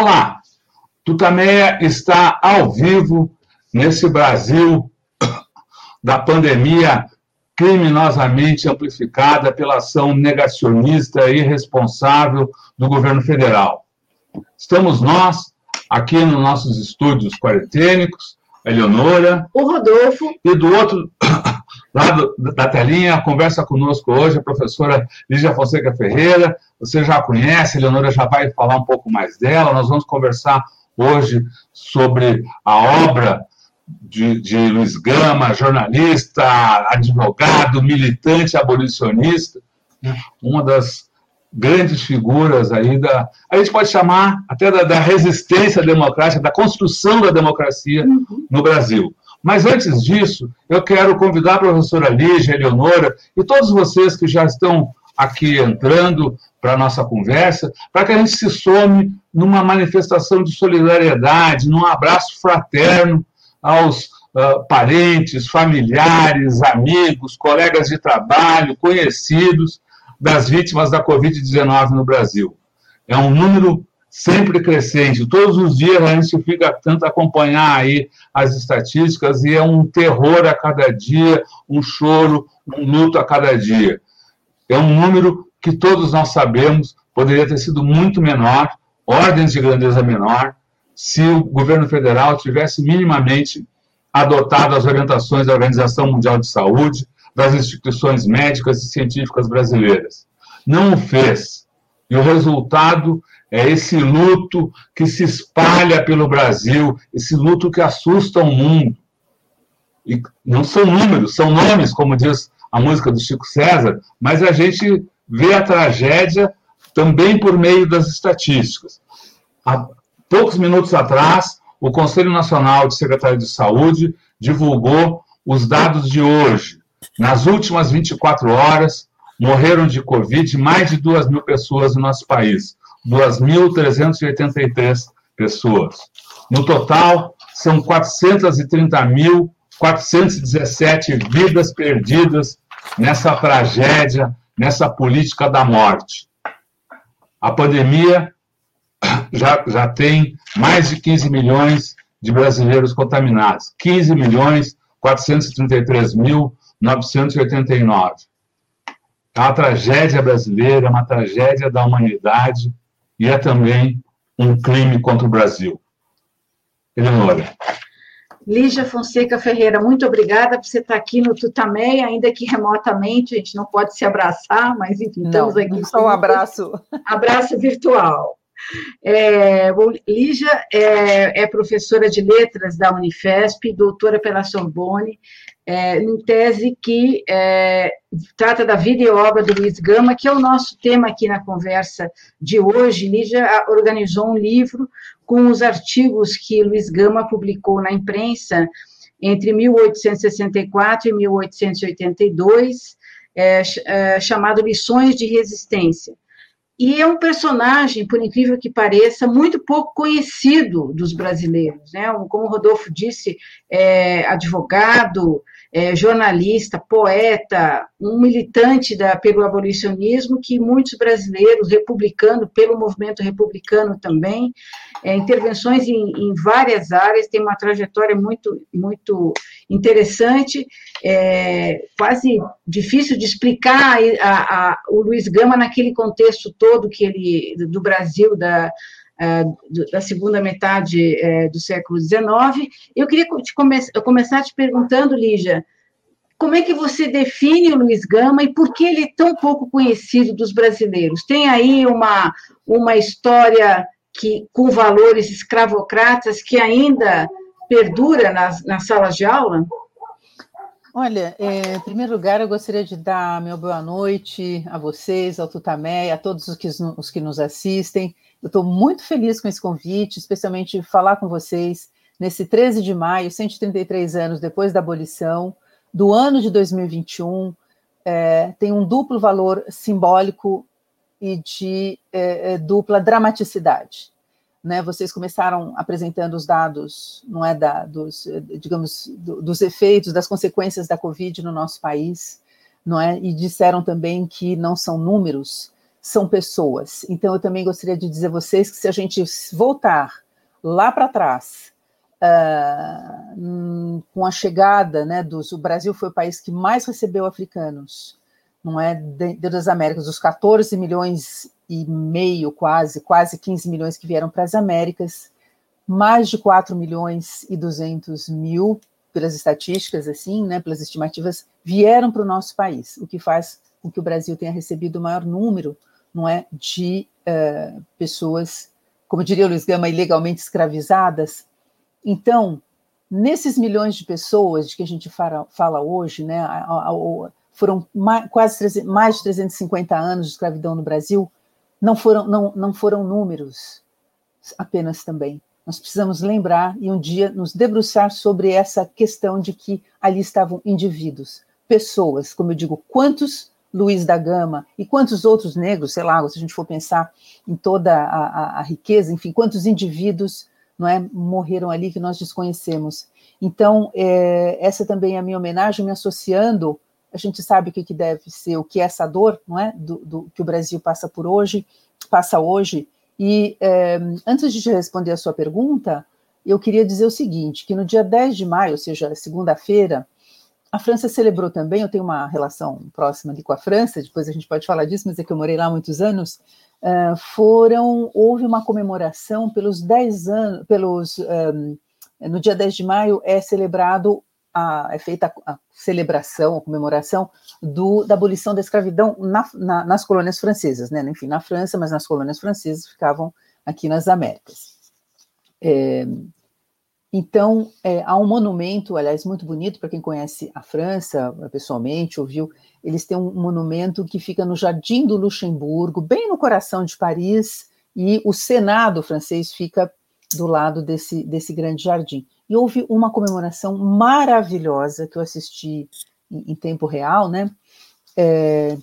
Olá, Tutameia está ao vivo nesse Brasil da pandemia criminosamente amplificada pela ação negacionista e irresponsável do governo federal. Estamos nós, aqui nos nossos estúdios quarentênicos, a Eleonora. O Rodolfo. E do outro lado da telinha, conversa conosco hoje a professora Lígia Fonseca Ferreira. Você já a conhece, a Eleonora já vai falar um pouco mais dela. Nós vamos conversar hoje sobre a obra de, de Luiz Gama, jornalista, advogado, militante abolicionista, né? uma das grandes figuras aí da. A gente pode chamar até da, da resistência democrática, da construção da democracia uhum. no Brasil. Mas antes disso, eu quero convidar a professora Lígia, a Eleonora e todos vocês que já estão aqui entrando para a nossa conversa, para que a gente se some numa manifestação de solidariedade, num abraço fraterno aos uh, parentes, familiares, amigos, colegas de trabalho, conhecidos das vítimas da Covid-19 no Brasil. É um número sempre crescente. Todos os dias a gente fica tanto acompanhar aí as estatísticas e é um terror a cada dia, um choro, um luto a cada dia. É um número que todos nós sabemos poderia ter sido muito menor, ordens de grandeza menor, se o governo federal tivesse minimamente adotado as orientações da Organização Mundial de Saúde, das instituições médicas e científicas brasileiras. Não o fez. E o resultado é esse luto que se espalha pelo Brasil, esse luto que assusta o mundo. E não são números, são nomes, como diz a música do Chico César, mas a gente vê a tragédia também por meio das estatísticas. Há poucos minutos atrás, o Conselho Nacional de Secretário de Saúde divulgou os dados de hoje. Nas últimas 24 horas, morreram de Covid mais de 2 mil pessoas no nosso país, 2.383 pessoas. No total, são 430.417 vidas perdidas nessa tragédia, nessa política da morte. A pandemia já, já tem mais de 15 milhões de brasileiros contaminados. 15 milhões 433 mil 989. É uma tragédia brasileira, é uma tragédia da humanidade e é também um crime contra o Brasil. Eleonora. Lígia Fonseca Ferreira, muito obrigada por você estar aqui no Tutameia, ainda que remotamente, a gente não pode se abraçar, mas enfim, não, estamos aqui. Só um abraço. Abraço virtual. É, bom, Lígia é, é, professora de letras da Unifesp, doutora pela Sorbonne, é, em tese que é, trata da vida e obra do Luiz Gama, que é o nosso tema aqui na conversa de hoje. Lígia organizou um livro com os artigos que Luiz Gama publicou na imprensa entre 1864 e 1882, é, é, chamado Lições de Resistência e é um personagem, por incrível que pareça, muito pouco conhecido dos brasileiros. Né? Como o Rodolfo disse, é advogado, é jornalista, poeta, um militante da, pelo abolicionismo que muitos brasileiros, republicanos, pelo movimento republicano também, é, intervenções em, em, várias áreas, tem uma trajetória muito, muito interessante, é, quase difícil de explicar a, a, o Luiz Gama naquele contexto todo que ele do Brasil da da segunda metade é, do século XIX. Eu queria te come começar te perguntando, Lígia, como é que você define o Luiz Gama e por que ele é tão pouco conhecido dos brasileiros? Tem aí uma, uma história que com valores escravocratas que ainda perdura nas, nas salas de aula? Olha, é, em primeiro lugar, eu gostaria de dar meu boa noite a vocês, ao Tutamé, a todos os que, os que nos assistem. Eu estou muito feliz com esse convite, especialmente falar com vocês nesse 13 de maio, 133 anos depois da abolição, do ano de 2021. É, tem um duplo valor simbólico e de é, é dupla dramaticidade né, vocês começaram apresentando os dados, não é, da, dos, digamos, do, dos efeitos, das consequências da Covid no nosso país, não é, e disseram também que não são números, são pessoas. Então, eu também gostaria de dizer a vocês que se a gente voltar lá para trás, uh, com a chegada né, dos. O Brasil foi o país que mais recebeu africanos, não é? Dentro das Américas, os 14 milhões e meio, quase, quase 15 milhões que vieram para as Américas, mais de 4 milhões e 200 mil, pelas estatísticas, assim, né, pelas estimativas, vieram para o nosso país, o que faz com que o Brasil tenha recebido o maior número, não é, de uh, pessoas, como diria o Luiz Gama, ilegalmente escravizadas. Então, nesses milhões de pessoas de que a gente fala, fala hoje, né, a, a, a, foram mais, quase mais de 350 anos de escravidão no Brasil, não foram, não, não foram números apenas também. Nós precisamos lembrar e um dia nos debruçar sobre essa questão de que ali estavam indivíduos, pessoas, como eu digo, quantos Luiz da Gama e quantos outros negros, sei lá, se a gente for pensar em toda a, a, a riqueza, enfim, quantos indivíduos não é, morreram ali que nós desconhecemos. Então, é, essa também é a minha homenagem, me associando a gente sabe o que, que deve ser, o que é essa dor, não é? Do, do que o Brasil passa por hoje, passa hoje. E é, antes de responder a sua pergunta, eu queria dizer o seguinte: que no dia 10 de maio, ou seja, segunda-feira, a França celebrou também, eu tenho uma relação próxima ali com a França, depois a gente pode falar disso, mas é que eu morei lá há muitos anos. Uh, foram, houve uma comemoração pelos 10 anos, pelos, um, no dia 10 de maio é celebrado a, é feita a, a, celebração, a comemoração do, da abolição da escravidão na, na, nas colônias francesas, né? Enfim, na França, mas nas colônias francesas ficavam aqui nas Américas. É, então, é, há um monumento, aliás, muito bonito para quem conhece a França pessoalmente, ouviu. Eles têm um monumento que fica no Jardim do Luxemburgo, bem no coração de Paris, e o Senado francês fica do lado desse, desse grande jardim. E houve uma comemoração maravilhosa que eu assisti em, em tempo real, né? É,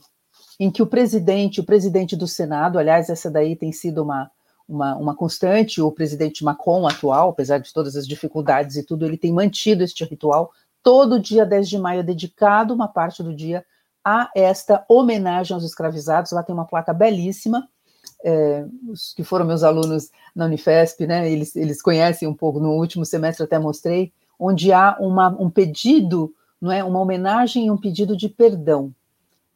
em que o presidente, o presidente do Senado, aliás, essa daí tem sido uma, uma, uma constante, o presidente Macron atual, apesar de todas as dificuldades e tudo, ele tem mantido este ritual. Todo dia 10 de maio é dedicado uma parte do dia a esta homenagem aos escravizados. Lá tem uma placa belíssima, é, os que foram meus alunos na Unifesp, né, eles, eles conhecem um pouco, no último semestre até mostrei, onde há uma, um pedido, não é, uma homenagem e um pedido de perdão,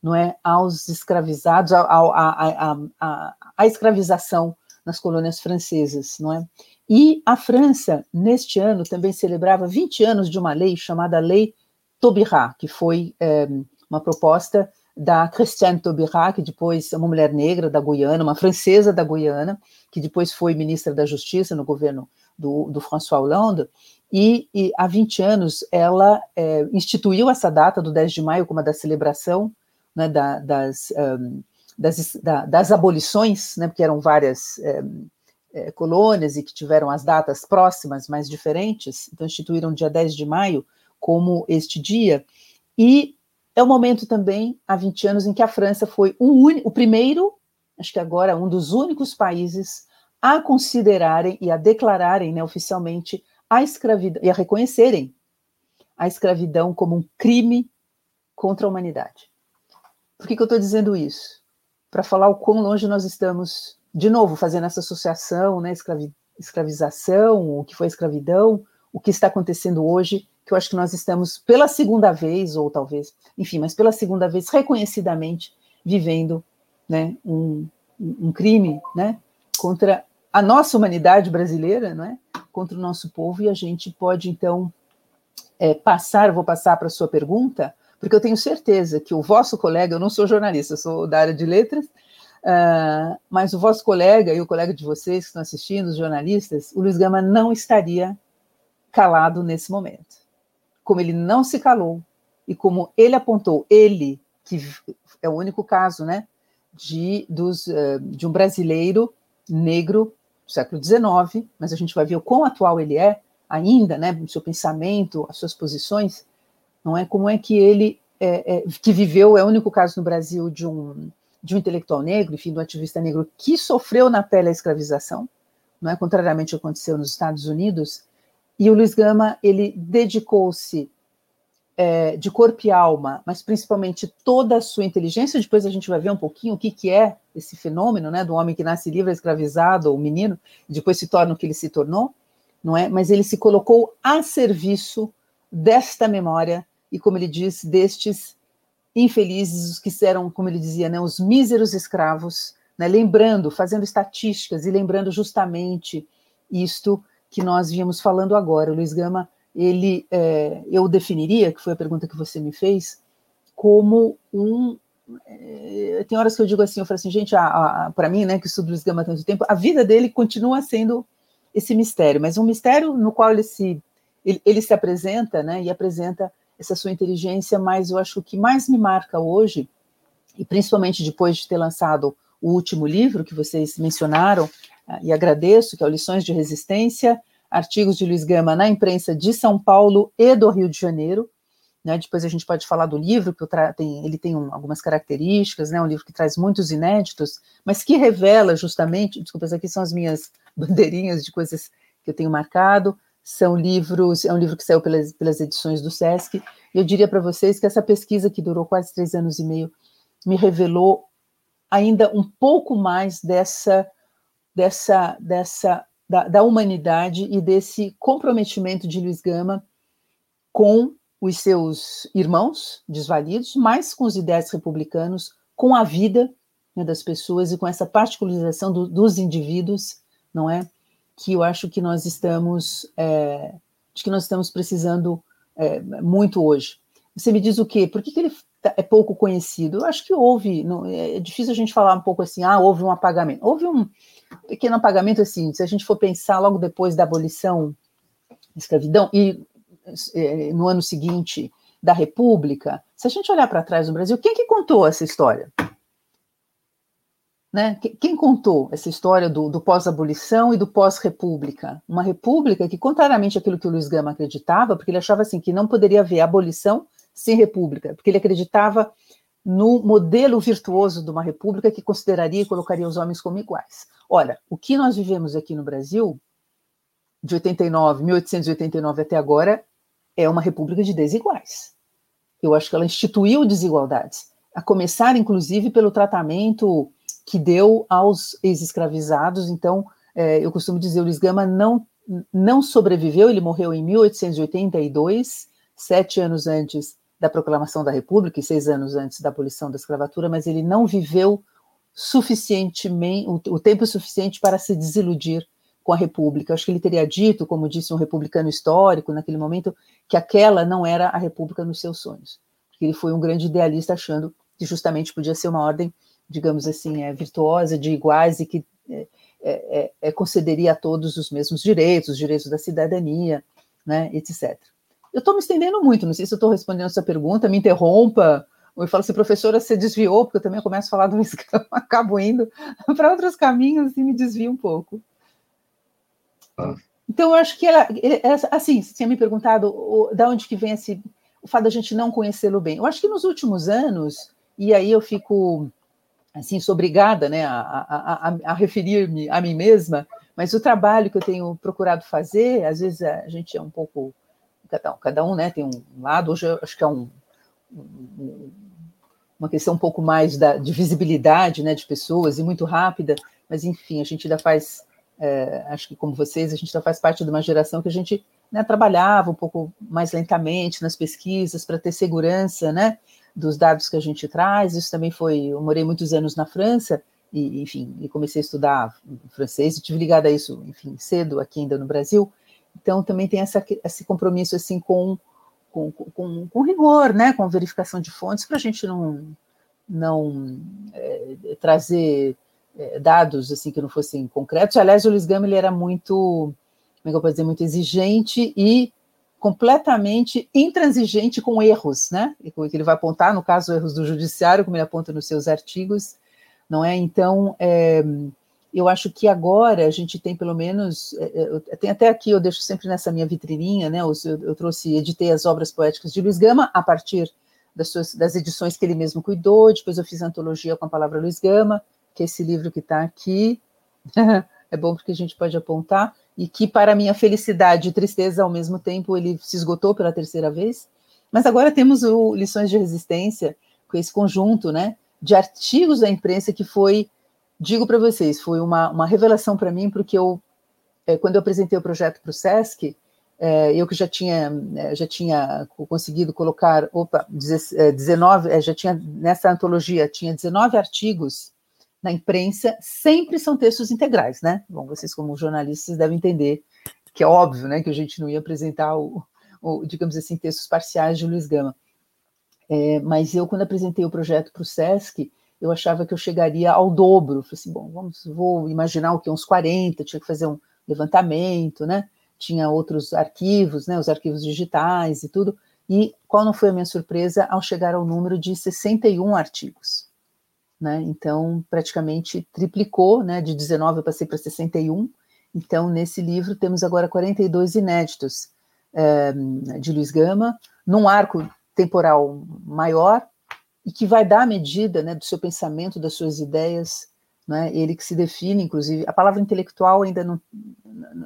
não é, aos escravizados, à a, a, a, a, escravização nas colônias francesas, não é? E a França, neste ano, também celebrava 20 anos de uma lei chamada Lei Taubira, que foi é, uma proposta da Christiane Taubira, que depois é uma mulher negra da Guiana, uma francesa da Guiana, que depois foi ministra da Justiça no governo do, do François Hollande, e, e, há 20 anos ela é, instituiu essa data do 10 de maio como a da celebração né, da, das, um, das, da, das, abolições, né, porque eram várias é, é, colônias e que tiveram as datas próximas, mas diferentes, então instituíram dia 10 de maio como este dia, e é o momento também, há 20 anos, em que a França foi um o primeiro, acho que agora um dos únicos países a considerarem e a declararem né, oficialmente a escravidão, e a reconhecerem a escravidão como um crime contra a humanidade. Por que, que eu estou dizendo isso? Para falar o quão longe nós estamos, de novo, fazendo essa associação, né, escravi, escravização, o que foi escravidão, o que está acontecendo hoje que eu acho que nós estamos pela segunda vez, ou talvez, enfim, mas pela segunda vez, reconhecidamente, vivendo né, um, um crime né, contra a nossa humanidade brasileira, não é? contra o nosso povo, e a gente pode, então, é, passar, vou passar para a sua pergunta, porque eu tenho certeza que o vosso colega, eu não sou jornalista, eu sou da área de letras, uh, mas o vosso colega e o colega de vocês que estão assistindo, os jornalistas, o Luiz Gama não estaria calado nesse momento. Como ele não se calou e como ele apontou, ele, que é o único caso, né, de, dos, uh, de um brasileiro negro do século XIX, mas a gente vai ver o quão atual ele é ainda, né, no seu pensamento, as suas posições, não é? Como é que ele, é, é, que viveu, é o único caso no Brasil de um, de um intelectual negro, enfim, de um ativista negro que sofreu na pele a escravização, não é? Contrariamente ao que aconteceu nos Estados Unidos, e o Luiz Gama, ele dedicou-se é, de corpo e alma, mas principalmente toda a sua inteligência. Depois a gente vai ver um pouquinho o que, que é esse fenômeno, né, do homem que nasce livre, escravizado, ou menino, e depois se torna o que ele se tornou, não é? Mas ele se colocou a serviço desta memória e, como ele diz, destes infelizes, os que eram, como ele dizia, né, os míseros escravos, né, lembrando, fazendo estatísticas e lembrando justamente isto que nós vínhamos falando agora. O Luiz Gama, ele, é, eu definiria, que foi a pergunta que você me fez, como um. É, tem horas que eu digo assim, eu falo assim, gente, para mim, né, que estudo Luiz Gama há tanto tempo, a vida dele continua sendo esse mistério, mas um mistério no qual ele se ele, ele se apresenta, né, e apresenta essa sua inteligência, mas eu acho que mais me marca hoje, e principalmente depois de ter lançado o último livro que vocês mencionaram, ah, e agradeço, que é o Lições de Resistência, artigos de Luiz Gama na imprensa de São Paulo e do Rio de Janeiro. Né, depois a gente pode falar do livro, que tem, ele tem um, algumas características, né, um livro que traz muitos inéditos, mas que revela justamente, desculpa, aqui são as minhas bandeirinhas de coisas que eu tenho marcado, são livros, é um livro que saiu pelas, pelas edições do SESC, e eu diria para vocês que essa pesquisa, que durou quase três anos e meio, me revelou ainda um pouco mais dessa, dessa, dessa da, da humanidade e desse comprometimento de Luiz Gama com os seus irmãos desvalidos, mas com os ideais republicanos, com a vida né, das pessoas e com essa particularização do, dos indivíduos, não é? Que eu acho que nós estamos, é, de que nós estamos precisando é, muito hoje. Você me diz o quê? Por que, que ele tá, é pouco conhecido? Eu acho que houve, não, é difícil a gente falar um pouco assim, ah, houve um apagamento. Houve um pequeno apagamento, assim, se a gente for pensar logo depois da abolição da escravidão e é, no ano seguinte da República, se a gente olhar para trás no Brasil, quem que contou essa história? Né? Quem contou essa história do, do pós-abolição e do pós-república? Uma república que, contrariamente àquilo que o Luiz Gama acreditava, porque ele achava assim que não poderia haver abolição sem república, porque ele acreditava no modelo virtuoso de uma república que consideraria e colocaria os homens como iguais. Olha, o que nós vivemos aqui no Brasil, de 89, 1889 até agora, é uma república de desiguais. Eu acho que ela instituiu desigualdades, a começar, inclusive, pelo tratamento que deu aos ex-escravizados. Então, é, eu costumo dizer, o Luiz Gama não, não sobreviveu, ele morreu em 1882, sete anos antes da proclamação da República e seis anos antes da abolição da escravatura, mas ele não viveu suficientemente, o, o tempo suficiente para se desiludir com a República. Acho que ele teria dito, como disse um republicano histórico naquele momento, que aquela não era a República nos seus sonhos. Porque ele foi um grande idealista achando que justamente podia ser uma ordem digamos assim, é, virtuosa, de iguais e que é, é, é, é, concederia a todos os mesmos direitos, os direitos da cidadania, né, etc. Eu estou me estendendo muito, não sei se estou respondendo essa pergunta, me interrompa, ou eu falo assim, professora, você desviou, porque eu também começo a falar do escama, acabo indo para outros caminhos e me desvio um pouco. Ah. Então, eu acho que ela, assim, você tinha me perguntado o, da onde que vem esse, o fato da gente não conhecê-lo bem. Eu acho que nos últimos anos, e aí eu fico assim, sou obrigada né, a, a, a, a referir-me a mim mesma, mas o trabalho que eu tenho procurado fazer, às vezes a gente é um pouco, cada um, cada um né, tem um lado, hoje eu acho que é um, um, uma questão um pouco mais da, de visibilidade né, de pessoas e muito rápida, mas enfim, a gente ainda faz, é, acho que como vocês, a gente ainda faz parte de uma geração que a gente né, trabalhava um pouco mais lentamente nas pesquisas para ter segurança, né? Dos dados que a gente traz. Isso também foi. Eu morei muitos anos na França, e, enfim, e comecei a estudar francês e tive ligado a isso, enfim, cedo aqui ainda no Brasil. Então, também tem essa, esse compromisso assim com, com, com, com rigor, né, com verificação de fontes, para a gente não, não é, trazer é, dados assim que não fossem concretos. Aliás, o Luiz Gama ele era muito, como é que eu posso dizer, muito exigente e completamente intransigente com erros, né? Que ele vai apontar, no caso, erros do judiciário, como ele aponta nos seus artigos, não é? Então, é, eu acho que agora a gente tem pelo menos, é, é tem até aqui, eu deixo sempre nessa minha vitrininha, né? Eu, eu trouxe, editei as obras poéticas de Luiz Gama a partir das, suas, das edições que ele mesmo cuidou, depois eu fiz antologia com a palavra Luiz Gama, que é esse livro que está aqui, é bom porque a gente pode apontar, e que, para minha felicidade e tristeza ao mesmo tempo, ele se esgotou pela terceira vez. Mas agora temos o Lições de Resistência, com esse conjunto né, de artigos da imprensa que foi, digo para vocês, foi uma, uma revelação para mim, porque eu, é, quando eu apresentei o projeto para o SESC, é, eu que já tinha, é, já tinha conseguido colocar, opa, 19, é, já tinha, nessa antologia, tinha 19 artigos na imprensa, sempre são textos integrais, né? Bom, vocês como jornalistas devem entender que é óbvio, né, que a gente não ia apresentar o, o digamos assim, textos parciais de Luiz Gama. É, mas eu, quando apresentei o projeto para o SESC, eu achava que eu chegaria ao dobro. Falei assim, bom, vamos, vou imaginar o que, uns 40, tinha que fazer um levantamento, né? tinha outros arquivos, né, os arquivos digitais e tudo, e qual não foi a minha surpresa ao chegar ao número de 61 artigos. Né? Então, praticamente triplicou, né? de 19 eu passei para 61. Então, nesse livro, temos agora 42 inéditos é, de Luiz Gama, num arco temporal maior, e que vai dar a medida né, do seu pensamento, das suas ideias, né, ele que se define, inclusive, a palavra intelectual ainda não,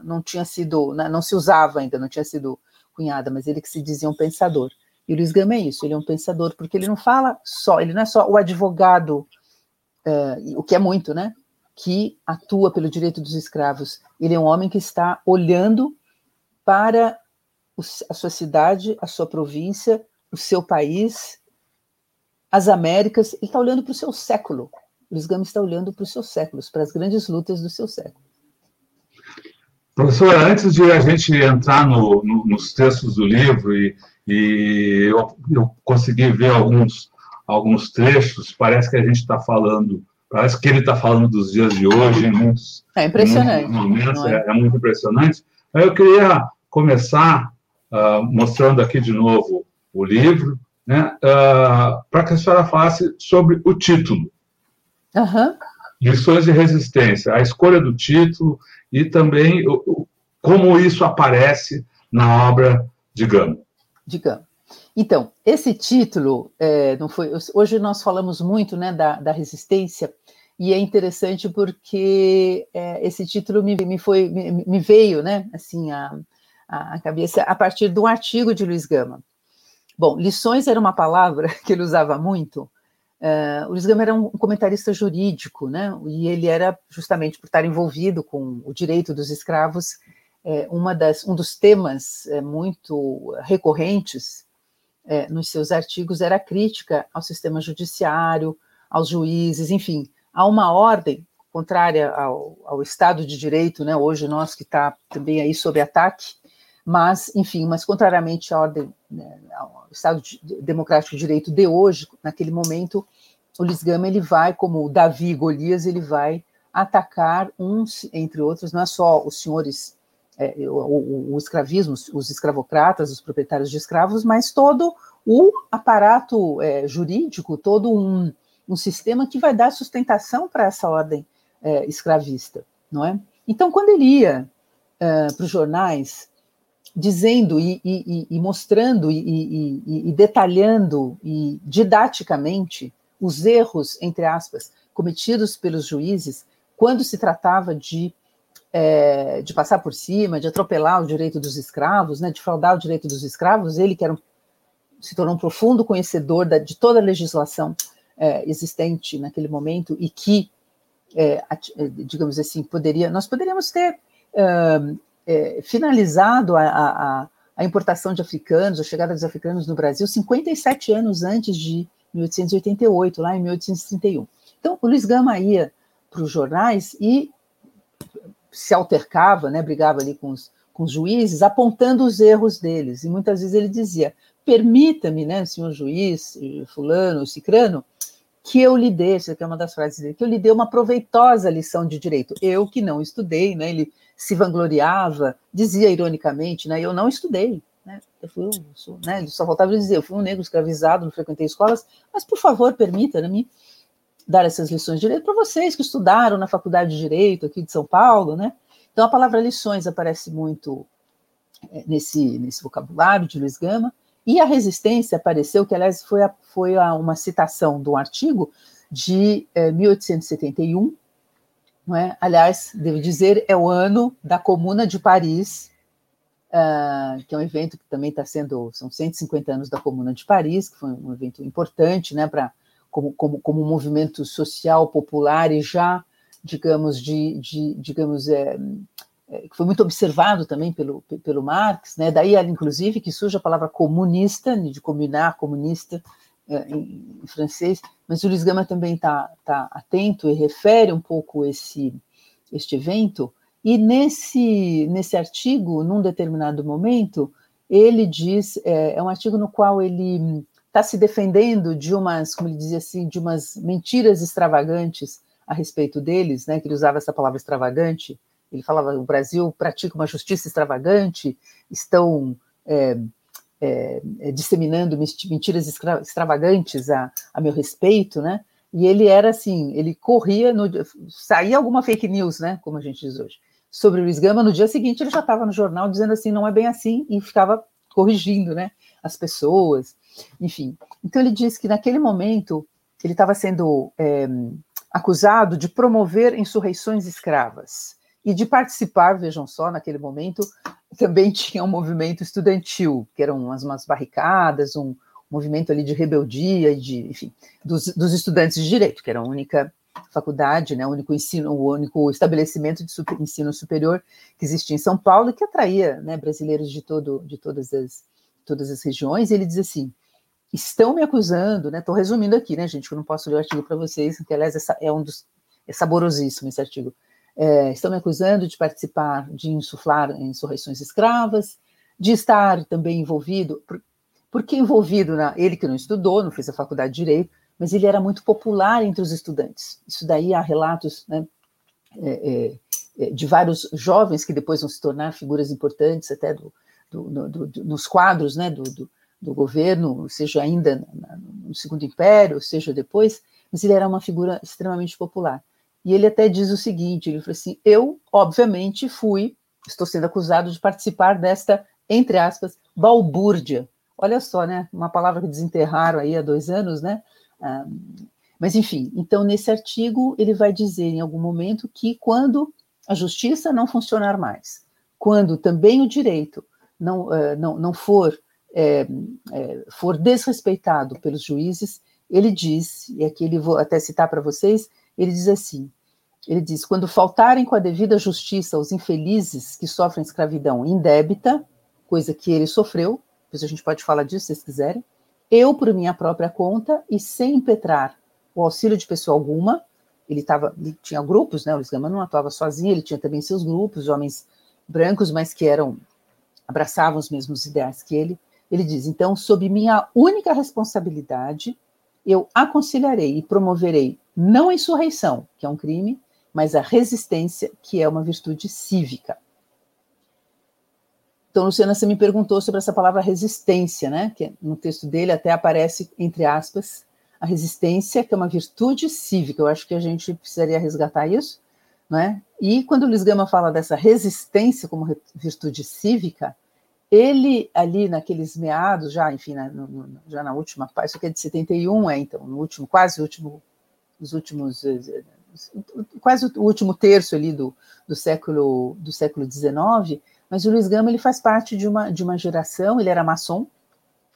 não tinha sido, né, não se usava ainda, não tinha sido cunhada, mas ele que se dizia um pensador. E o Luiz Gama é isso, ele é um pensador, porque ele não fala só, ele não é só o advogado, uh, o que é muito, né, que atua pelo direito dos escravos, ele é um homem que está olhando para a sua cidade, a sua província, o seu país, as Américas, ele está olhando para o seu século, Luiz Gama está olhando para os seus séculos, para as grandes lutas do seu século. Professora, antes de a gente entrar no, no, nos textos do livro, e, e eu, eu, consegui ver alguns, alguns trechos, parece que a gente está falando, parece que ele está falando dos dias de hoje, muitos, é impressionante. momentos, é? É, é? muito impressionante. Eu queria começar uh, mostrando aqui de novo o livro, né, uh, para que a senhora falasse sobre o título. Uhum. Lições de resistência, a escolha do título e também o, como isso aparece na obra de Gama. De Gama. Então, esse título, é, não foi, hoje nós falamos muito né, da, da resistência, e é interessante porque é, esse título me, me, foi, me, me veio né, assim, a, a cabeça a partir de um artigo de Luiz Gama. Bom, lições era uma palavra que ele usava muito, Uh, o Luiz Gama era um comentarista jurídico, né? E ele era justamente por estar envolvido com o direito dos escravos, é, uma das, um dos temas é, muito recorrentes é, nos seus artigos era crítica ao sistema judiciário, aos juízes, enfim, a uma ordem contrária ao, ao Estado de Direito, né? Hoje nós que está também aí sob ataque, mas, enfim, mas contrariamente à ordem, né, ao Estado Democrático de Direito de hoje, naquele momento, o Luiz Gama ele vai, como Davi e Golias, ele vai atacar uns, entre outros, não é só os senhores, é, o, o, escravismo, os escravocratas, os proprietários de escravos, mas todo o aparato é, jurídico, todo um, um, sistema que vai dar sustentação para essa ordem é, escravista, não é? Então, quando ele ia é, para os jornais dizendo e, e, e mostrando e, e, detalhando e didaticamente os erros, entre aspas, cometidos pelos juízes quando se tratava de, é, de passar por cima, de atropelar o direito dos escravos, né, de fraudar o direito dos escravos, ele que era um, se tornou um profundo conhecedor da, de toda a legislação é, existente naquele momento e que, é, digamos assim, poderia, nós poderíamos ter é, finalizado a, a, a, importação de africanos, a chegada dos africanos no Brasil, 57 anos antes de 1888, lá em 1831. Então, o Luiz Gama ia para os jornais e se altercava, né, brigava ali com os, com os juízes, apontando os erros deles. E muitas vezes ele dizia: permita-me, né, senhor juiz, fulano, cicrano, que eu lhe dê, essa é uma das frases dele, que eu lhe dê uma proveitosa lição de direito. Eu que não estudei, né, ele se vangloriava, dizia ironicamente, né, eu não estudei, né, eu fui, eu sou, né, ele só faltava dizer, eu fui um negro escravizado, não frequentei escolas, mas por favor, permita-me dar essas lições de direito para vocês que estudaram na faculdade de direito aqui de São Paulo, né? Então a palavra lições aparece muito é, nesse, nesse vocabulário de Luiz Gama, e a resistência apareceu, que aliás foi, a, foi a uma citação de um artigo de é, 1871, não é? Aliás, devo dizer, é o ano da Comuna de Paris, uh, que é um evento que também está sendo, são 150 anos da Comuna de Paris, que foi um evento importante, né, para como, como, como um movimento social popular e já, digamos, de, de digamos, é, é, que foi muito observado também pelo, pelo Marx, né, daí, inclusive, que surge a palavra comunista, de combinar, comunista, é, em, em, francês, mas o Luiz Gama também está tá atento e refere um pouco esse, este evento, e nesse, nesse artigo, num determinado momento, ele diz, é, é um artigo no qual ele está se defendendo de umas, como ele dizia assim, de umas mentiras extravagantes a respeito deles, né, que ele usava essa palavra extravagante, ele falava, o Brasil pratica uma justiça extravagante, estão é, é, é disseminando mentiras extravagantes a, a meu respeito, né, e ele era assim, ele corria, no, saía alguma fake news, né, como a gente diz hoje, sobre o Luiz Gama, no dia seguinte ele já estava no jornal dizendo assim, não é bem assim, e ficava corrigindo, né, as pessoas, enfim. Então ele disse que naquele momento ele estava sendo é, acusado de promover insurreições escravas e de participar, vejam só, naquele momento também tinha um movimento estudantil, que eram umas, umas barricadas, um movimento ali de rebeldia e de, enfim, dos, dos estudantes de direito, que era a única faculdade, né, o único ensino, o único estabelecimento de super, ensino superior que existia em São Paulo e que atraía né, brasileiros de, todo, de todas, as, todas as regiões. E ele diz assim: estão me acusando, né? Estou resumindo aqui, né, gente? Que eu não posso ler o artigo para vocês, que aliás é, um dos é saborosíssimo esse artigo. É, estão me acusando de participar, de insuflar insurreições escravas, de estar também envolvido, por, porque envolvido na ele que não estudou, não fez a faculdade de direito, mas ele era muito popular entre os estudantes. Isso daí há relatos né, é, é, é, de vários jovens que depois vão se tornar figuras importantes até do, do, do, do nos quadros né, do, governo, seja ainda no Segundo Império, seja depois, mas ele era uma figura extremamente popular. E ele até diz o seguinte: ele falou assim, eu, obviamente, fui, estou sendo acusado de participar desta, entre aspas, balbúrdia. Olha só, né? Uma palavra que desenterraram aí há dois anos, né? Ah, mas, enfim, então, nesse artigo, ele vai dizer em algum momento que quando a justiça não funcionar mais, quando também o direito não, uh, não, não for, é, é, for desrespeitado pelos juízes, ele diz, e aqui ele vou até citar para vocês, ele diz assim: ele diz, quando faltarem com a devida justiça os infelizes que sofrem escravidão indébita, coisa que ele sofreu, depois a gente pode falar disso se vocês quiserem, eu, por minha própria conta, e sem impetrar o auxílio de pessoa alguma, ele, tava, ele tinha grupos, né? O Luiz Gama não atuava sozinho, ele tinha também seus grupos, homens brancos, mas que eram abraçavam os mesmos ideais que ele. Ele diz: então, sob minha única responsabilidade, eu aconselharei e promoverei não a insurreição, que é um crime, mas a resistência, que é uma virtude cívica. Então, Luciana, você me perguntou sobre essa palavra resistência, né? Que no texto dele até aparece, entre aspas, a resistência, que é uma virtude cívica. Eu acho que a gente precisaria resgatar isso, né? E quando o Luiz Gama fala dessa resistência como virtude cívica, ele ali naqueles meados, já, enfim, na, no, já na última parte, isso aqui é de 71, é então, no último, quase último, os últimos, eh, quase o último terço ali do, do século do século XIX, mas o Luiz Gama ele faz parte de uma, de uma geração, ele era maçom,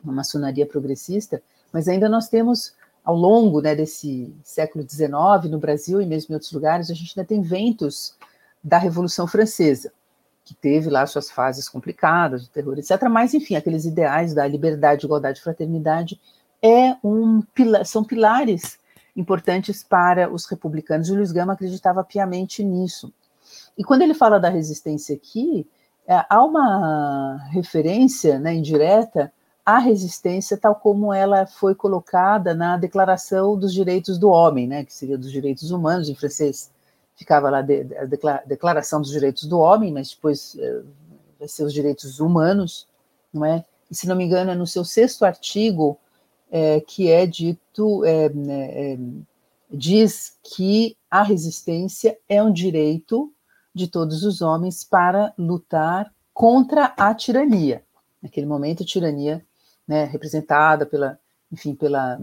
uma maçonaria progressista, mas ainda nós temos, ao longo né, desse século XIX, no Brasil e mesmo em outros lugares, a gente ainda tem ventos da Revolução Francesa, que teve lá suas fases complicadas, o terror, etc. Mas, enfim, aqueles ideais da liberdade, igualdade e fraternidade é um, são pilares importantes para os republicanos. Luiz Gama acreditava piamente nisso. E quando ele fala da resistência aqui, é, há uma referência né, indireta à resistência tal como ela foi colocada na Declaração dos Direitos do Homem, né, que seria dos direitos humanos, em francês ficava lá de, a Declaração dos Direitos do Homem, mas depois é, vai ser os direitos humanos, não é? E se não me engano, é no seu sexto artigo é, que é dito, é, diz que a resistência é um direito de todos os homens para lutar contra a tirania. Naquele momento, a tirania, né, representada pela, enfim, pela,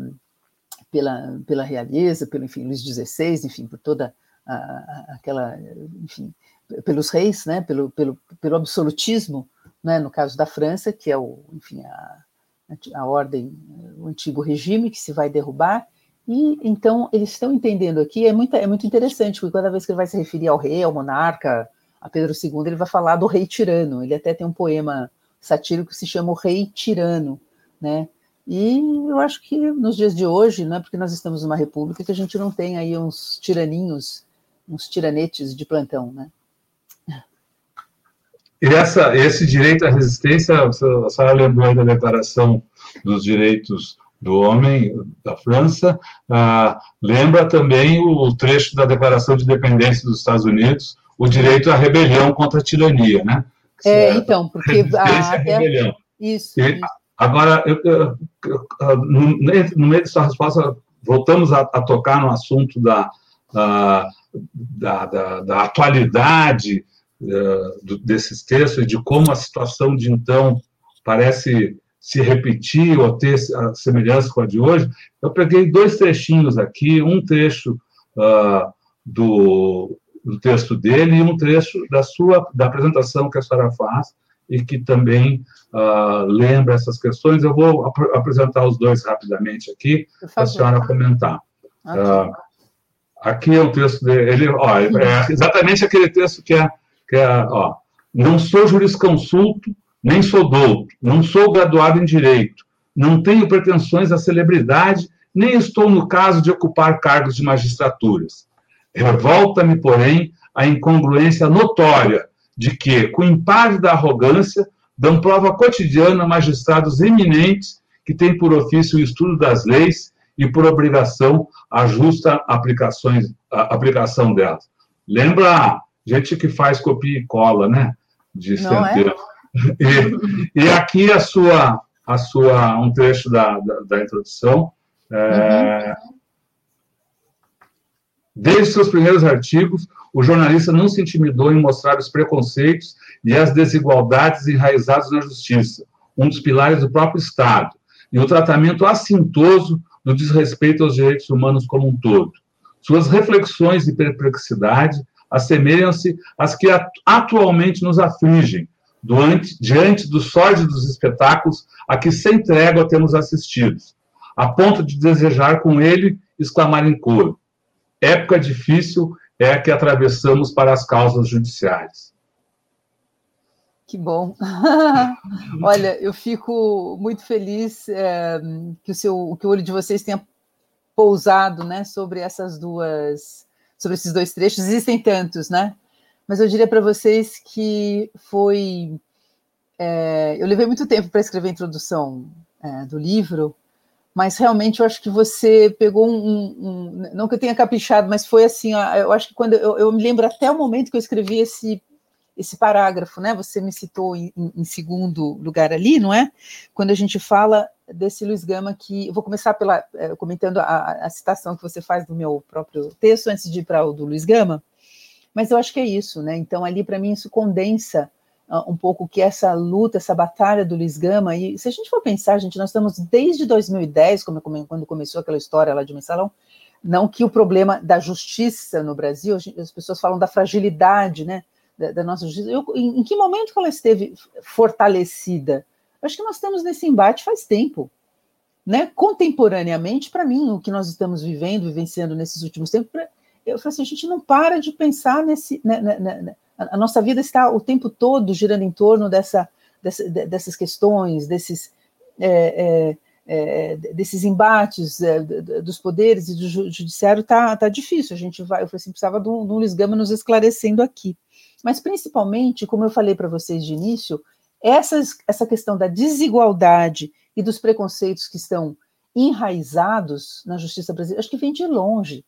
pela, pela realeza, pelo, enfim, Luís XVI, enfim, por toda a, aquela, enfim, pelos reis, né, pelo, pelo, pelo absolutismo né, no caso da França, que é o, enfim, a, a ordem, o antigo regime que se vai derrubar, e então eles estão entendendo aqui, é muito, é muito interessante, porque cada vez que ele vai se referir ao rei, ao monarca, a Pedro II, ele vai falar do rei tirano. Ele até tem um poema satírico que se chama O Rei Tirano, né? E eu acho que nos dias de hoje, não é porque nós estamos numa república que a gente não tem aí uns tiraninhos, uns tiranetes de plantão, né? E essa, esse direito à resistência, a senhora lembrou da Declaração dos Direitos do Homem da França, ah, lembra também o trecho da Declaração de Independência dos Estados Unidos, o direito à rebelião contra a tirania, né? É, então, porque a, rebelião. É, isso, e, isso. Agora, eu, eu, eu, no, meio dessa resposta, voltamos a, a tocar no assunto da, da, da, da atualidade uh, desses textos e de como a situação de então parece se repetir ou ter a semelhança com a de hoje. Eu peguei dois trechinhos aqui, um trecho uh, do, do texto dele e um trecho da sua da apresentação que a senhora faz e que também uh, lembra essas questões. Eu vou ap apresentar os dois rapidamente aqui para a senhora comentar. Uh, aqui é um texto dele, ó, é exatamente aquele texto que é, que é ó, não sou jurisconsulto, nem sou douto, não sou graduado em direito, não tenho pretensões à celebridade, nem estou no caso de ocupar cargos de magistraturas. Revolta-me, porém, a incongruência notória de que, com impário da arrogância, dão prova cotidiana a magistrados eminentes que têm por ofício o estudo das leis e por obrigação a justa aplicações, a aplicação delas. Lembra gente que faz copia e cola, né? De centeio. É? E, e, aqui a sua, a sua, um trecho da, da, da introdução. É, uhum. Desde seus primeiros artigos, o jornalista não se intimidou em mostrar os preconceitos e as desigualdades enraizados na justiça, um dos pilares do próprio Estado, e o tratamento assintoso do desrespeito aos direitos humanos como um todo. Suas reflexões de perplexidade assemelham-se às que atualmente nos afligem, doante, diante dos sórdidos espetáculos a que sem trégua temos assistido, a ponto de desejar com ele exclamar em coro: época difícil é que atravessamos para as causas judiciais. Que bom. Olha, eu fico muito feliz é, que o seu, que o olho de vocês tenha pousado, né, sobre essas duas, sobre esses dois trechos. Existem tantos, né? Mas eu diria para vocês que foi, é, eu levei muito tempo para escrever a introdução é, do livro mas realmente eu acho que você pegou um, um, não que eu tenha caprichado, mas foi assim, eu acho que quando eu, eu, me lembro até o momento que eu escrevi esse esse parágrafo, né? Você me citou em, em, segundo lugar ali, não é? Quando a gente fala desse Luiz Gama que eu vou começar pela é, comentando a, a, citação que você faz do meu próprio texto antes de ir para o do Luiz Gama, mas eu acho que é isso, né? Então ali para mim isso condensa uh, um pouco que essa luta, essa batalha do Luiz Gama, e se a gente for pensar, gente, nós estamos desde 2010, como, quando começou aquela história lá de mensalão, não que o problema da justiça no Brasil, as pessoas falam da fragilidade, né, da, da nossa justiça. Eu, em, em, que momento que ela esteve fortalecida? Acho que nós estamos nesse embate faz tempo. Né? Contemporaneamente, para mim, o que nós estamos vivendo, vivenciando nesses últimos tempos, eu falei assim, a gente não para de pensar nesse, né, né, a, nossa vida está o tempo todo girando em torno dessa, dessa dessas questões, desses, é, é, é, desses embates é, dos poderes e do judiciário, está tá difícil. A gente vai, eu assim, precisava de um, de um Luiz Gama nos esclarecendo aqui. Mas, principalmente, como eu falei para vocês de início, essas, essa questão da desigualdade e dos preconceitos que estão enraizados na justiça brasileira, acho que vem de longe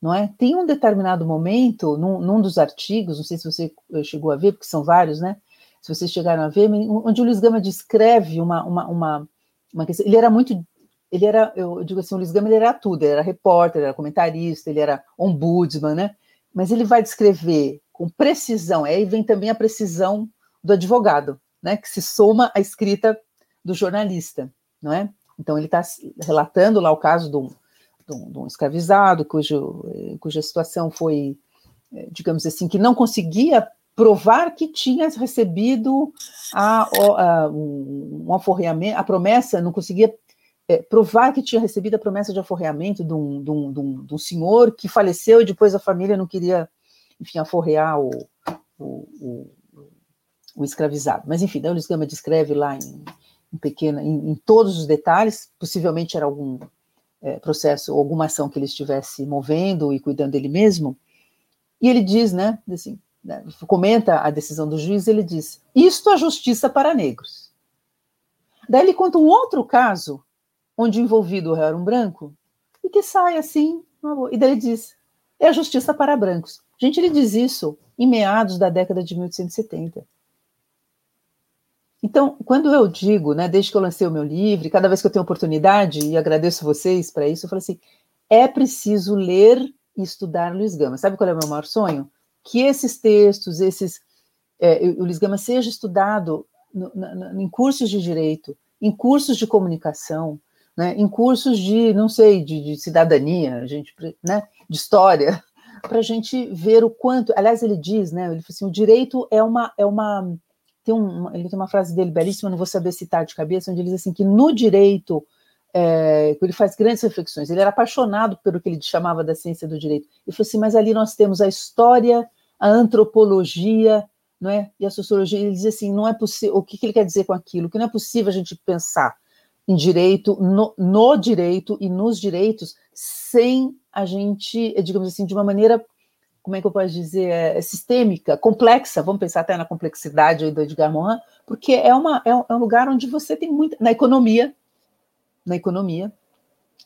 não é? Tem um determinado momento, num, num, dos artigos, não sei se você eh, chegou a ver, porque são vários, né? Se vocês chegaram a ver, onde o Luiz Gama descreve uma, uma, uma, uma questão. Ele era muito. Ele era, eu digo assim, o Luiz Gama ele era tudo, ele era repórter, era comentarista, ele era ombudsman, né? Mas ele vai descrever com precisão, aí vem também a precisão do advogado, né? Que se soma à escrita do jornalista, não é? Então ele está relatando lá o caso do, de um, de um escravizado, cujo, cuja situação foi, eh, digamos assim, que não conseguia provar que tinha recebido a, a, um, um aforreamento, a promessa, não conseguia é, provar que tinha recebido a promessa de aforreamento de um, de, um, de, um, de um, senhor que faleceu e depois a família não queria, enfim, aforrear o, o, o, o escravizado. Mas, enfim, Luiz Gama descreve lá em, em pequena, em, em, todos os detalhes, possivelmente era algum é, processo, alguma ação que ele estivesse movendo e cuidando dele mesmo, e ele diz, né, assim, né, comenta a decisão do juiz, ele diz: Isto é justiça para negros. Daí ele conta um outro caso, onde envolvido era um branco, e que sai assim, e daí ele diz: É a justiça para brancos. Gente, ele diz isso em meados da década de 1870. Então, quando eu digo, né, desde que eu lancei o meu livro, cada vez que eu tenho oportunidade, e agradeço vocês para isso, eu falo assim: é preciso ler e estudar Luiz Gama. Sabe qual é o meu maior sonho? que esses textos, esses é, o Luiz Gama seja estudado no, no, em cursos de direito, em cursos de comunicação, né, em cursos de, não sei, de, de cidadania, gente, né, de história, para a gente ver o quanto. Aliás, ele diz, né, ele assim, o direito é uma, é uma tem um, ele tem uma frase dele belíssima, não vou saber citar de cabeça, onde ele diz assim que no direito é, ele faz grandes reflexões. Ele era apaixonado pelo que ele chamava da ciência do direito. Ele falou assim: mas ali nós temos a história, a antropologia, não é? E a sociologia. Ele diz assim: não é possível. O que, que ele quer dizer com aquilo? Que não é possível a gente pensar em direito, no, no direito e nos direitos, sem a gente, digamos assim, de uma maneira como é que eu posso dizer, é, sistêmica, complexa, vamos pensar até na complexidade do Edgar Morin, porque é, uma, é, um lugar onde você tem muita, na economia, na economia,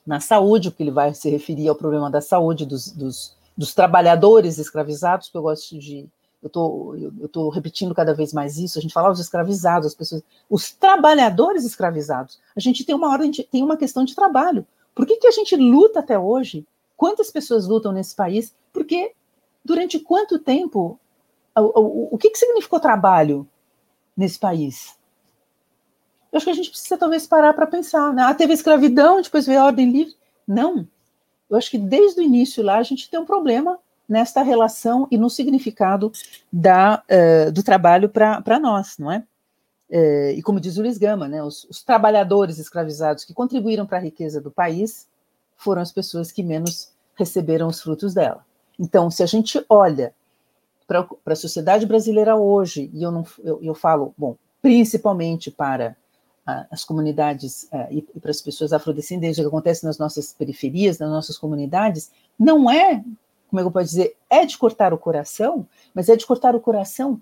na saúde, porque ele vai se referir ao problema da saúde dos, dos, dos trabalhadores escravizados, que eu gosto de. Eu tô, estou repetindo cada vez mais isso, a gente fala os escravizados, as pessoas. Os trabalhadores escravizados. A gente tem uma hora, tem uma questão de trabalho. Por que, que a gente luta até hoje? Quantas pessoas lutam nesse país? Porque durante quanto tempo? O, o, o que, que significou trabalho nesse país? Eu acho que a gente precisa talvez parar para pensar. Né? Ah, teve escravidão, depois veio a ordem livre. Não. Eu acho que desde o início lá a gente tem um problema nesta relação e no significado da, uh, do trabalho para nós, não é? Uh, e como diz o Luiz Gama, né, os, os trabalhadores escravizados que contribuíram para a riqueza do país foram as pessoas que menos receberam os frutos dela. Então, se a gente olha para a sociedade brasileira hoje, e eu, não, eu, eu falo, bom, principalmente para as comunidades uh, e, e, para as pessoas afrodescendentes, o que acontece nas nossas periferias, nas nossas comunidades, não é, como é eu posso dizer, é de cortar o coração, mas é de cortar o coração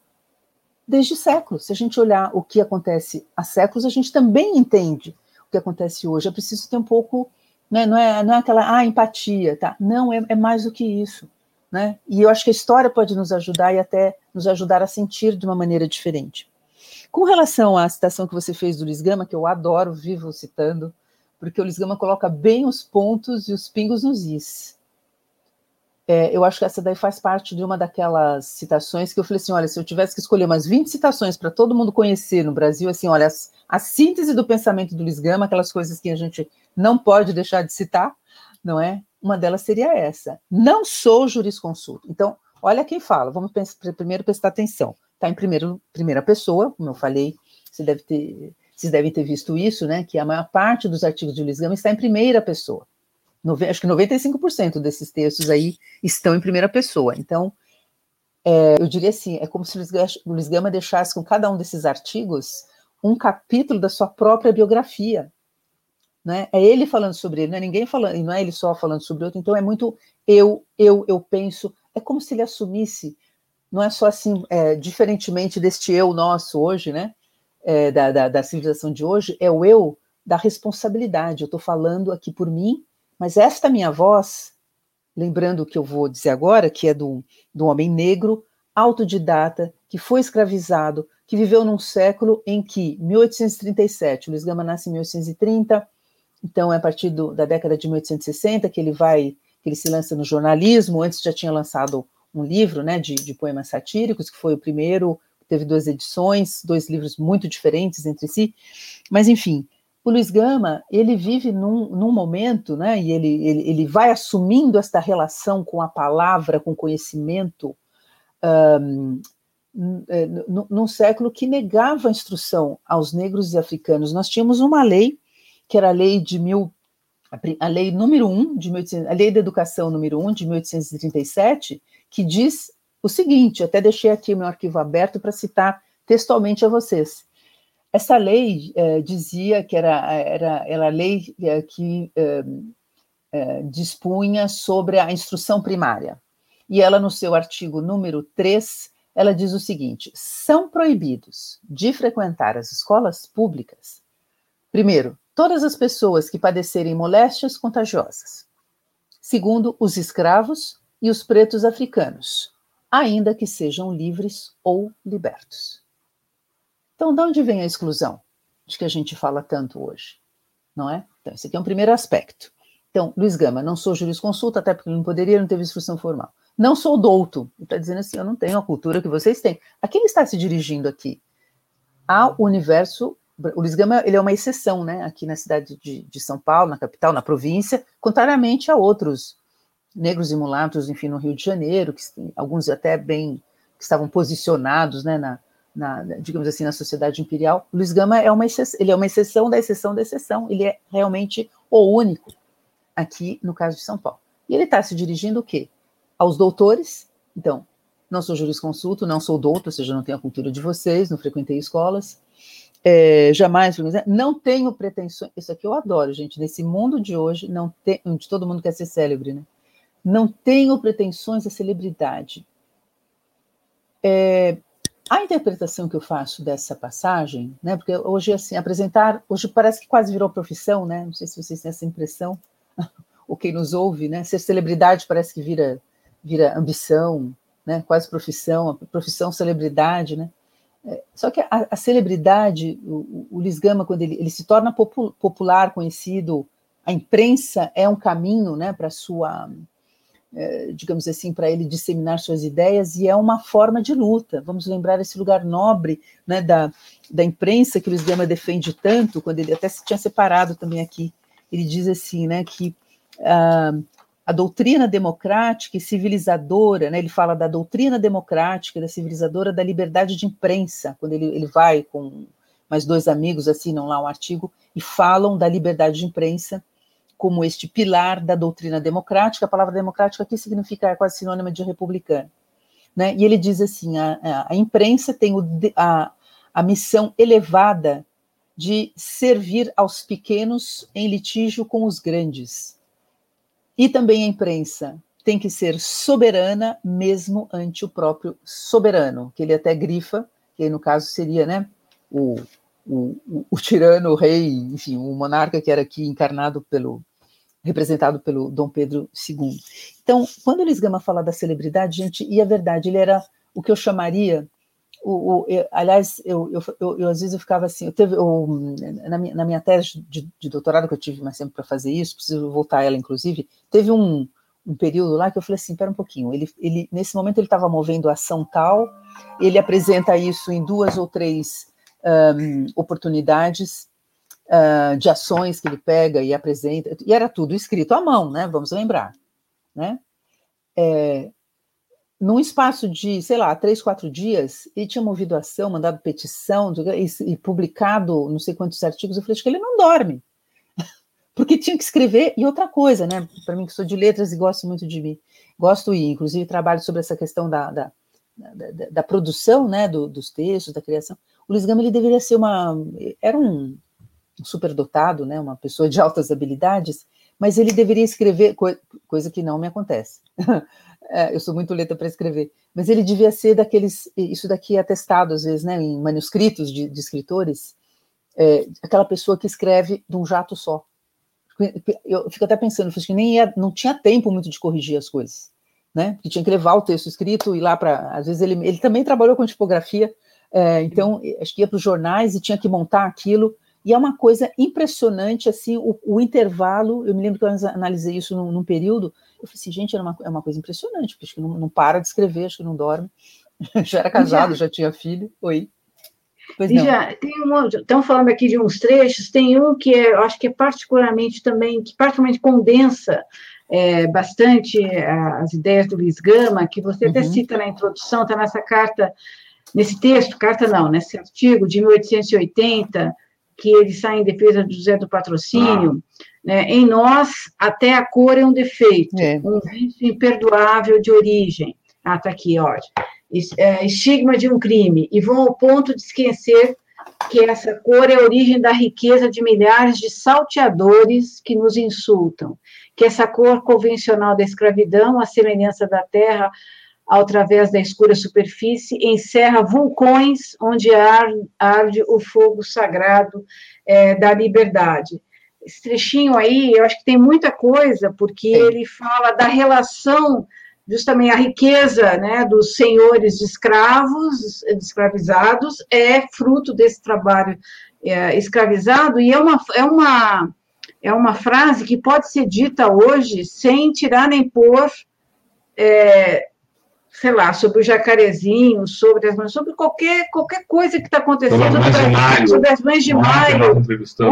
desde séculos. Se a gente olhar o que acontece há séculos, a gente também entende o que acontece hoje. É preciso ter um pouco, né, não, é, não é aquela ah, empatia, tá? Não, é, é mais do que isso. Né? E eu acho que a história pode nos ajudar e até nos ajudar a sentir de uma maneira diferente. Com relação à citação que você fez do Luiz Gama, que eu adoro, vivo citando, porque o Luiz Gama coloca bem os pontos e os pingos nos is. É, eu acho que essa daí faz parte de uma daquelas citações que eu falei assim: olha, se eu tivesse que escolher umas 20 citações para todo mundo conhecer no Brasil, assim, olha, a síntese do pensamento do Luiz Gama, aquelas coisas que a gente não pode deixar de citar, não é? Uma delas seria essa: não sou jurisconsulto. Então, olha quem fala, vamos pensar, primeiro prestar atenção está em primeiro, primeira pessoa, como eu falei, você deve ter, vocês devem ter visto isso, né? Que a maior parte dos artigos de Luiz Gama está em primeira pessoa. Nove, acho que 95% desses textos aí estão em primeira pessoa. Então, é, eu diria assim, é como se Luiz Gama deixasse com cada um desses artigos um capítulo da sua própria biografia. Né? É ele falando sobre ele, não é ninguém falando, e não é ele só falando sobre outro. Então é muito eu, eu, eu penso. É como se ele assumisse não é só assim, é, diferentemente deste eu nosso hoje, né? É, da, da, da, civilização de hoje, é o eu da responsabilidade. Eu estou falando aqui por mim, mas esta minha voz, lembrando o que eu vou dizer agora, que é do, do homem negro, autodidata, que foi escravizado, que viveu num século em que, 1837, Luiz Gama nasce em 1830, então é a partir do, da década de 1860 que ele vai, que ele se lança no jornalismo, antes já tinha lançado um livro né, de, de poemas satíricos, que foi o primeiro, teve duas edições, dois livros muito diferentes entre si, mas enfim, o Luiz Gama, ele vive num, num momento, né, e ele, ele, ele vai assumindo esta relação com a palavra, com o conhecimento, um, num século que negava a instrução aos negros e africanos. Nós tínhamos uma lei, que era a lei de mil, a lei número 1 de 1800, a lei da educação número 1 de 1837, que diz o seguinte, até deixei aqui meu arquivo aberto para citar textualmente a vocês. Essa lei é, dizia que era, era, era a lei é, que é, dispunha sobre a instrução primária. E ela, no seu artigo número 3, ela diz o seguinte: são proibidos de frequentar as escolas públicas, primeiro, todas as pessoas que padecerem moléstias contagiosas. Segundo, os escravos e os pretos africanos, ainda que sejam livres ou libertos. Então, de onde vem a exclusão de que a gente fala tanto hoje? Não é? Então, esse aqui é um primeiro aspecto. Então, Luiz Gama, não sou jurisconsulta, até porque não poderia, não teve instrução formal. Não sou douto. Está dizendo assim, eu não tenho a cultura que vocês têm. A quem está se dirigindo aqui? Ao universo. O Luiz Gama ele é uma exceção, né? Aqui na cidade de, de São Paulo, na capital, na província, contrariamente a outros negros e mulatos, enfim, no Rio de Janeiro, que alguns até bem que estavam posicionados, né, na, na, digamos assim, na sociedade imperial. O Luiz Gama é uma exceção, ele é uma exceção da exceção da exceção. Ele é realmente o único aqui no caso de São Paulo. E ele está se dirigindo o quê? aos doutores. Então, não sou jurisconsulto, não sou doutor, ou seja, não tenho a cultura de vocês, não frequentei escolas. É, jamais, não tenho pretensões. Isso aqui eu adoro, gente. Nesse mundo de hoje, não tem, onde todo mundo quer ser célebre, né? Não tenho pretensões à celebridade. É, a interpretação que eu faço dessa passagem, né? Porque hoje assim apresentar, hoje parece que quase virou profissão, né? Não sei se vocês têm essa impressão, ou quem nos ouve, né? Ser celebridade parece que vira vira ambição, né? quase profissão, profissão celebridade, né? É, só que a, a celebridade, o, o Lisgama, quando ele, ele se torna popu, popular, conhecido, a imprensa é um caminho, né, para sua, é, digamos assim, para ele disseminar suas ideias e é uma forma de luta. Vamos lembrar esse lugar nobre, né, da, da imprensa que o Lisgama defende tanto, quando ele até se tinha separado também aqui. Ele diz assim, né, que ah, a doutrina democrática e civilizadora, né, ele fala da doutrina democrática e da civilizadora da liberdade de imprensa, quando ele, ele vai com mais dois amigos, assinam lá um artigo e falam da liberdade de imprensa como este pilar da doutrina democrática. A palavra democrática aqui significa é quase sinônima de republicano. Né? E ele diz assim: a, a imprensa tem o, a, a missão elevada de servir aos pequenos em litígio com os grandes e também a imprensa tem que ser soberana mesmo ante o próprio soberano, que ele até grifa, que no caso seria né, o, o, o, tirano, o rei, enfim, o monarca que era aqui encarnado pelo, representado pelo Dom Pedro II. Então, quando Luiz Gama fala da celebridade, gente, e a verdade, ele era o que eu chamaria o, o eu, aliás, eu, eu, eu, às vezes eu ficava assim, eu teve, na, minha, na minha tese de, de, doutorado, que eu tive mais tempo para fazer isso, preciso voltar a ela, inclusive, teve um, um período lá que eu falei assim, espera um pouquinho, ele, ele, nesse momento ele estava movendo ação tal, ele apresenta isso em duas ou três um, oportunidades uh, de ações que ele pega e apresenta, e era tudo escrito à mão, né, vamos lembrar, né, é, num espaço de, sei lá, três, quatro dias, ele tinha movido ação, mandado petição e, publicado não sei quantos artigos. Eu falei, acho que ele não dorme. Porque tinha que escrever. E outra coisa, né? Para mim, que sou de letras e gosto muito de mim, gosto e, inclusive, trabalho sobre essa questão da, da, da, da produção, né? Do, dos textos, da criação. O Luiz Gama, ele deveria ser uma. Era um, um superdotado, né? Uma pessoa de altas habilidades, mas ele deveria escrever, coisa que não me acontece. É, eu sou muito lenta para escrever, mas ele devia ser daqueles, isso daqui é atestado às vezes, né, em manuscritos de, de escritores, é, aquela pessoa que escreve de um jato só. Eu fico até pensando, que nem ia, não tinha tempo muito de corrigir as coisas, né? Porque tinha que levar o texto escrito e lá para, às vezes ele, ele também trabalhou com tipografia, é, então acho que ia para os jornais e tinha que montar aquilo. E é uma coisa impressionante, assim, o, o intervalo. Eu me lembro que eu analisei isso num, num período eu falei assim, gente, era uma, é uma coisa impressionante, porque acho que não, não para de escrever, acho que não dorme. já era casado, já, já tinha filho. Oi. Pois e já tem um, estão falando aqui de uns trechos, tem um que é, eu acho que é particularmente também, que particularmente condensa é, bastante as ideias do Luiz Gama, que você até uhum. cita na introdução, está nessa carta nesse texto, carta não, nesse artigo de 1880, que ele sai em defesa de José do Patrocínio, ah. Né, em nós, até a cor é um defeito, é. um vício imperdoável de origem. Ah, está aqui, ó. É, estigma de um crime, e vão ao ponto de esquecer que essa cor é a origem da riqueza de milhares de salteadores que nos insultam, que essa cor convencional da escravidão, a semelhança da terra, através da escura superfície, encerra vulcões onde arde o fogo sagrado é, da liberdade. Esse trechinho aí, eu acho que tem muita coisa, porque ele fala da relação, justamente a riqueza né, dos senhores de escravos, de escravizados, é fruto desse trabalho é, escravizado, e é uma, é, uma, é uma frase que pode ser dita hoje sem tirar nem pôr é, sei lá, sobre o jacarezinho, sobre as sobre qualquer, qualquer coisa que está acontecendo. Sobre Mães de Maio. Sobre as Mães de Maio.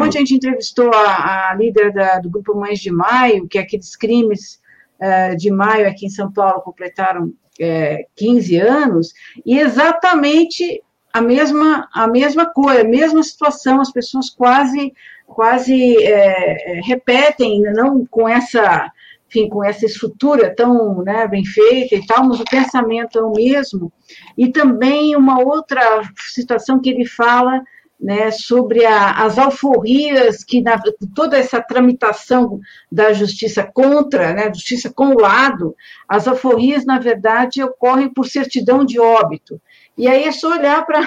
Onde a gente entrevistou a, a líder da, do grupo Mães de Maio, que é aqueles crimes uh, de maio aqui em São Paulo completaram uh, eh, 15 anos, e exatamente a mesma, a mesma coisa, a mesma situação, as pessoas quase, quase é, repetem, não com essa enfim, com essa estrutura tão né, bem feita e tal, mas o pensamento é o mesmo. E também uma outra situação que ele fala né, sobre a, as alforrias, que na, toda essa tramitação da justiça contra, né, justiça com o lado, as alforrias, na verdade, ocorrem por certidão de óbito. E aí é só olhar para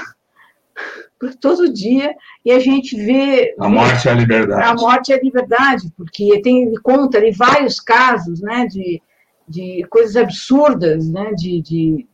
todo dia e a gente vê a morte é a liberdade a morte é a liberdade porque tem ele conta ali vários casos né de, de coisas absurdas né de, de,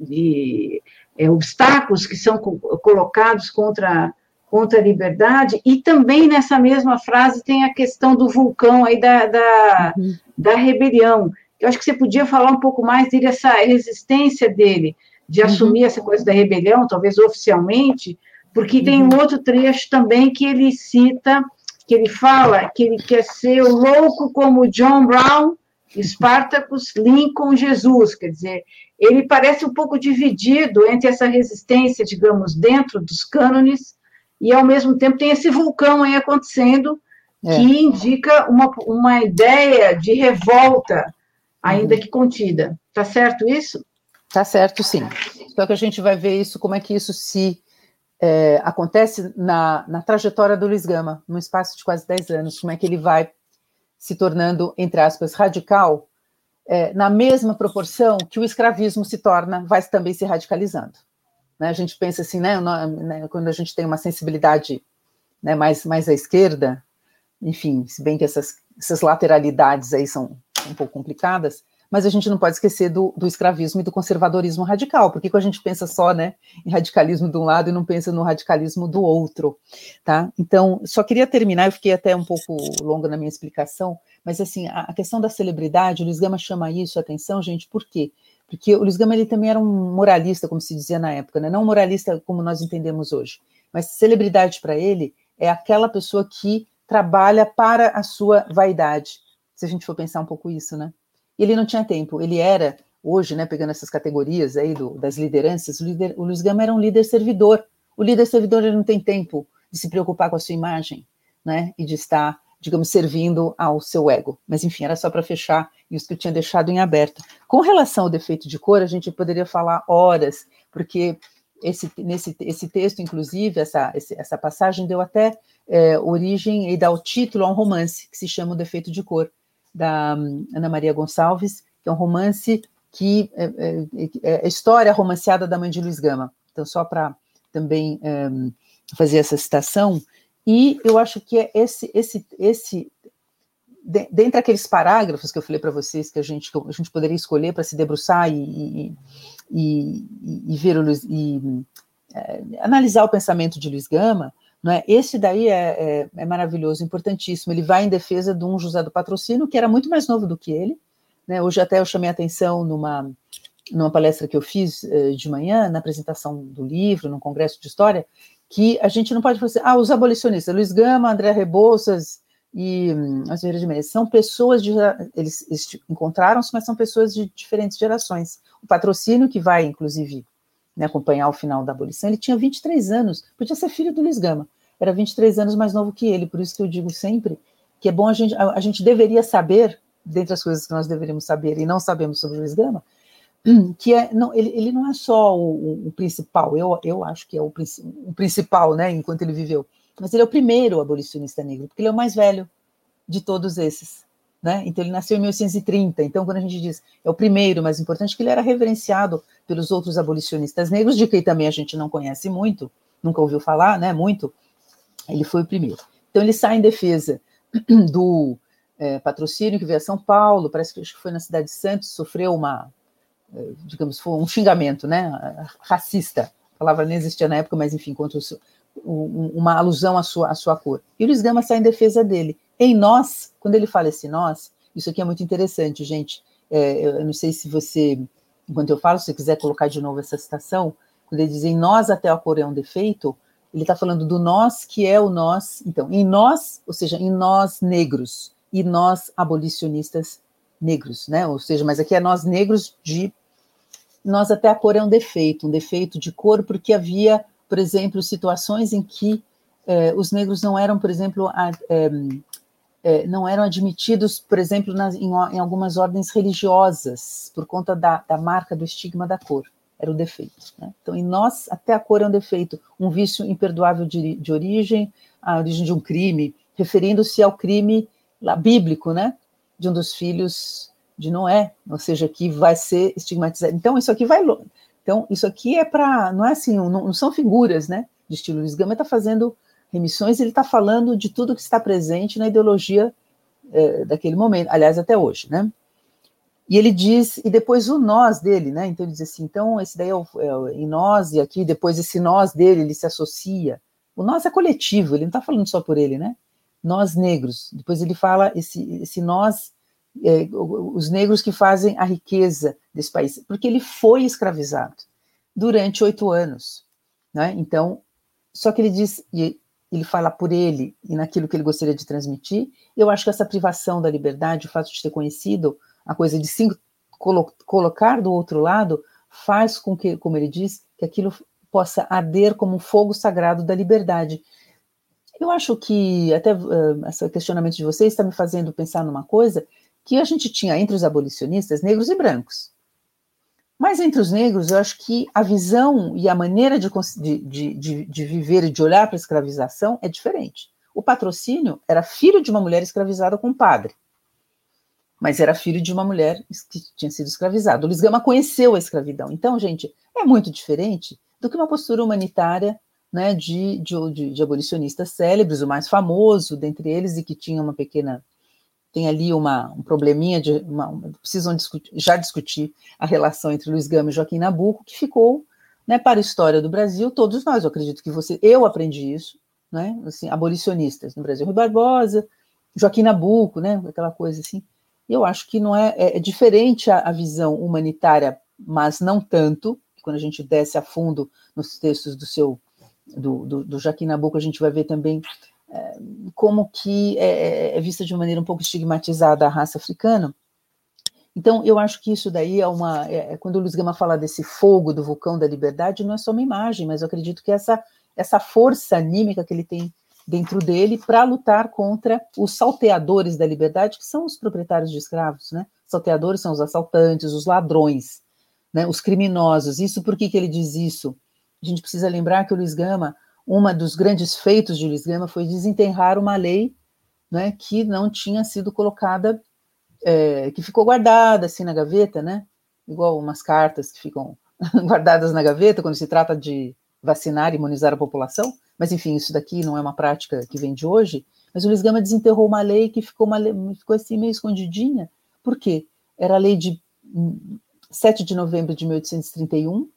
de é, obstáculos que são colocados contra contra a liberdade e também nessa mesma frase tem a questão do vulcão aí da, da, uhum. da rebelião eu acho que você podia falar um pouco mais dele essa resistência dele de uhum. assumir essa coisa da rebelião talvez oficialmente porque uhum. tem um outro trecho também que ele cita, que ele fala que ele quer ser louco como John Brown, Spartacus, Lincoln, Jesus, quer dizer, ele parece um pouco dividido entre essa resistência, digamos, dentro dos cânones, e ao mesmo tempo tem esse vulcão aí acontecendo, é. que indica uma, uma ideia de revolta, ainda uhum. que contida. Tá certo isso? Tá certo, sim. Só que a gente vai ver isso, como é que isso se é, acontece na, na trajetória do Luiz Gama, num espaço de quase 10 anos, como é que ele vai se tornando, entre aspas, radical, é, na mesma proporção que o escravismo se torna, vai também se radicalizando. Né? A gente pensa assim, né, né, quando a gente tem uma sensibilidade né, mais, mais à esquerda, enfim, se bem que essas, essas lateralidades aí são um pouco complicadas, mas a gente não pode esquecer do, do escravismo e do conservadorismo radical, porque quando a gente pensa só né, em radicalismo de um lado e não pensa no radicalismo do outro, tá? Então, só queria terminar, eu fiquei até um pouco longa na minha explicação, mas assim, a, a questão da celebridade, o Luiz Gama chama isso atenção, gente, por quê? Porque o Luiz Gama ele também era um moralista, como se dizia na época, né? não um moralista como nós entendemos hoje, mas celebridade para ele é aquela pessoa que trabalha para a sua vaidade, se a gente for pensar um pouco isso, né? Ele não tinha tempo, ele era, hoje, né, pegando essas categorias aí do, das lideranças, o, líder, o Luiz Gama era um líder servidor. O líder servidor ele não tem tempo de se preocupar com a sua imagem, né, e de estar, digamos, servindo ao seu ego. Mas, enfim, era só para fechar isso que eu tinha deixado em aberto. Com relação ao defeito de cor, a gente poderia falar horas, porque esse, nesse, esse texto, inclusive, essa, essa passagem deu até é, origem e dá o título a um romance que se chama O Defeito de Cor da hum, Ana Maria Gonçalves, que é um romance que é, é, é a história romanceada da mãe de Luiz Gama. Então, só para também é, fazer essa citação, e eu acho que é esse, esse, esse de, dentre aqueles parágrafos que eu falei para vocês que a gente, que a gente poderia escolher para se debruçar e, e, e, e ver o Luiz, e é, analisar o pensamento de Luiz Gama, não é? Esse daí é, é, é, maravilhoso, importantíssimo. Ele vai em defesa de um José do Patrocínio, que era muito mais novo do que ele. Né? Hoje até eu chamei a atenção numa, numa palestra que eu fiz uh, de manhã, na apresentação do livro, num congresso de história, que a gente não pode falar assim, ah, os abolicionistas, Luiz Gama, André Rebouças e hum, as de Menezes, são pessoas de, eles, eles encontraram-se, mas são pessoas de diferentes gerações. O patrocínio, que vai, inclusive, né, acompanhar o final da abolição, ele tinha 23 anos, podia ser filho do Luiz Gama, era 23 anos mais novo que ele, por isso que eu digo sempre que é bom a gente, a, a gente deveria saber, dentre as coisas que nós deveríamos saber e não sabemos sobre o Luiz Gama, que é, não, ele, ele não é só o, o, principal, eu, eu acho que é o, o principal, né, enquanto ele viveu, mas ele é o primeiro abolicionista negro, porque ele é o mais velho de todos esses. Né? Então ele nasceu em 1830. Então quando a gente diz é o primeiro, mais importante que ele era reverenciado pelos outros abolicionistas negros, de quem também a gente não conhece muito, nunca ouviu falar, né? Muito. Ele foi o primeiro. Então ele sai em defesa do é, patrocínio que veio a São Paulo, parece que acho que foi na cidade de Santos, sofreu uma, é, digamos, foi um xingamento, né? Racista. A palavra nem existia na época, mas enfim, contra o, uma alusão à sua, à sua cor. E o Luiz Gama sai em defesa dele. Em nós, quando ele fala esse nós, isso aqui é muito interessante, gente. É, eu não sei se você, enquanto eu falo, se você quiser colocar de novo essa citação, quando ele diz em nós até a cor é um defeito, ele está falando do nós que é o nós. Então, em nós, ou seja, em nós negros e nós abolicionistas negros, né? Ou seja, mas aqui é nós negros de nós até a cor é um defeito, um defeito de cor porque havia, por exemplo, situações em que eh, os negros não eram, por exemplo, a, eh, é, não eram admitidos, por exemplo, nas, em, em, algumas ordens religiosas, por conta da, da, marca do estigma da cor. Era o defeito. Né? Então, em nós, até a cor é um defeito, um vício imperdoável de, de origem, a origem de um crime, referindo-se ao crime lá, bíblico, né? De um dos filhos de Noé, ou seja, que vai ser estigmatizado. Então, isso aqui vai. Então, isso aqui é para. Não é assim, não, não, são figuras, né? De estilo Luiz Gama está fazendo remissões, ele está falando de tudo que está presente na ideologia é, daquele momento, aliás, até hoje, né? E ele diz, e depois o nós dele, né? Então ele diz assim, então esse daí é o, é o em nós, e aqui depois esse nós dele, ele se associa. O nós é coletivo, ele não está falando só por ele, né? Nós negros. Depois ele fala esse, esse nós, é, os negros que fazem a riqueza desse país, porque ele foi escravizado durante oito anos, né? Então, só que ele diz, e ele fala por ele e naquilo que ele gostaria de transmitir. Eu acho que essa privação da liberdade, o fato de ter conhecido a coisa de se colo colocar do outro lado, faz com que, como ele diz, que aquilo possa arder como um fogo sagrado da liberdade. Eu acho que, até uh, esse questionamento de vocês está me fazendo pensar numa coisa que a gente tinha entre os abolicionistas negros e brancos. Mas entre os negros, eu acho que a visão e a maneira de, de, de, de viver e de olhar para a escravização é diferente. O patrocínio era filho de uma mulher escravizada com um padre, mas era filho de uma mulher que tinha sido escravizada. O Luiz Gama conheceu a escravidão. Então, gente, é muito diferente do que uma postura humanitária né, de, de, de abolicionistas célebres, o mais famoso dentre eles e que tinha uma pequena tem ali uma, um probleminha de uma, uma, precisam discutir, já discutir a relação entre Luiz Gama e Joaquim Nabuco, que ficou né, para a história do Brasil, todos nós, eu acredito que você, eu aprendi isso, né, assim, abolicionistas no Brasil, Rui Barbosa, Joaquim Nabuco, né, aquela coisa assim, eu acho que não é, é, é diferente a, a, visão humanitária, mas não tanto, quando a gente desce a fundo nos textos do seu, do, do, do Joaquim Nabuco, a gente vai ver também como que é, é, vista de uma maneira um pouco estigmatizada a raça africana. Então, eu acho que isso daí é uma. É, é, quando o Luiz Gama fala desse fogo do vulcão da liberdade, não é só uma imagem, mas eu acredito que essa, essa força anímica que ele tem dentro dele para lutar contra os salteadores da liberdade, que são os proprietários de escravos, né? Salteadores são os assaltantes, os ladrões, né? os criminosos. Isso por que, que ele diz isso? A gente precisa lembrar que o Luiz Gama uma dos grandes feitos de Luiz Gama foi desenterrar uma lei né, que não tinha sido colocada, é, que ficou guardada assim na gaveta, né? Igual umas cartas que ficam guardadas na gaveta quando se trata de vacinar e imunizar a população. Mas enfim, isso daqui não é uma prática que vem de hoje. Mas o Luiz Gama desenterrou uma lei que ficou, uma lei, ficou assim meio escondidinha. Por quê? Era a lei de 7 de novembro de 1831,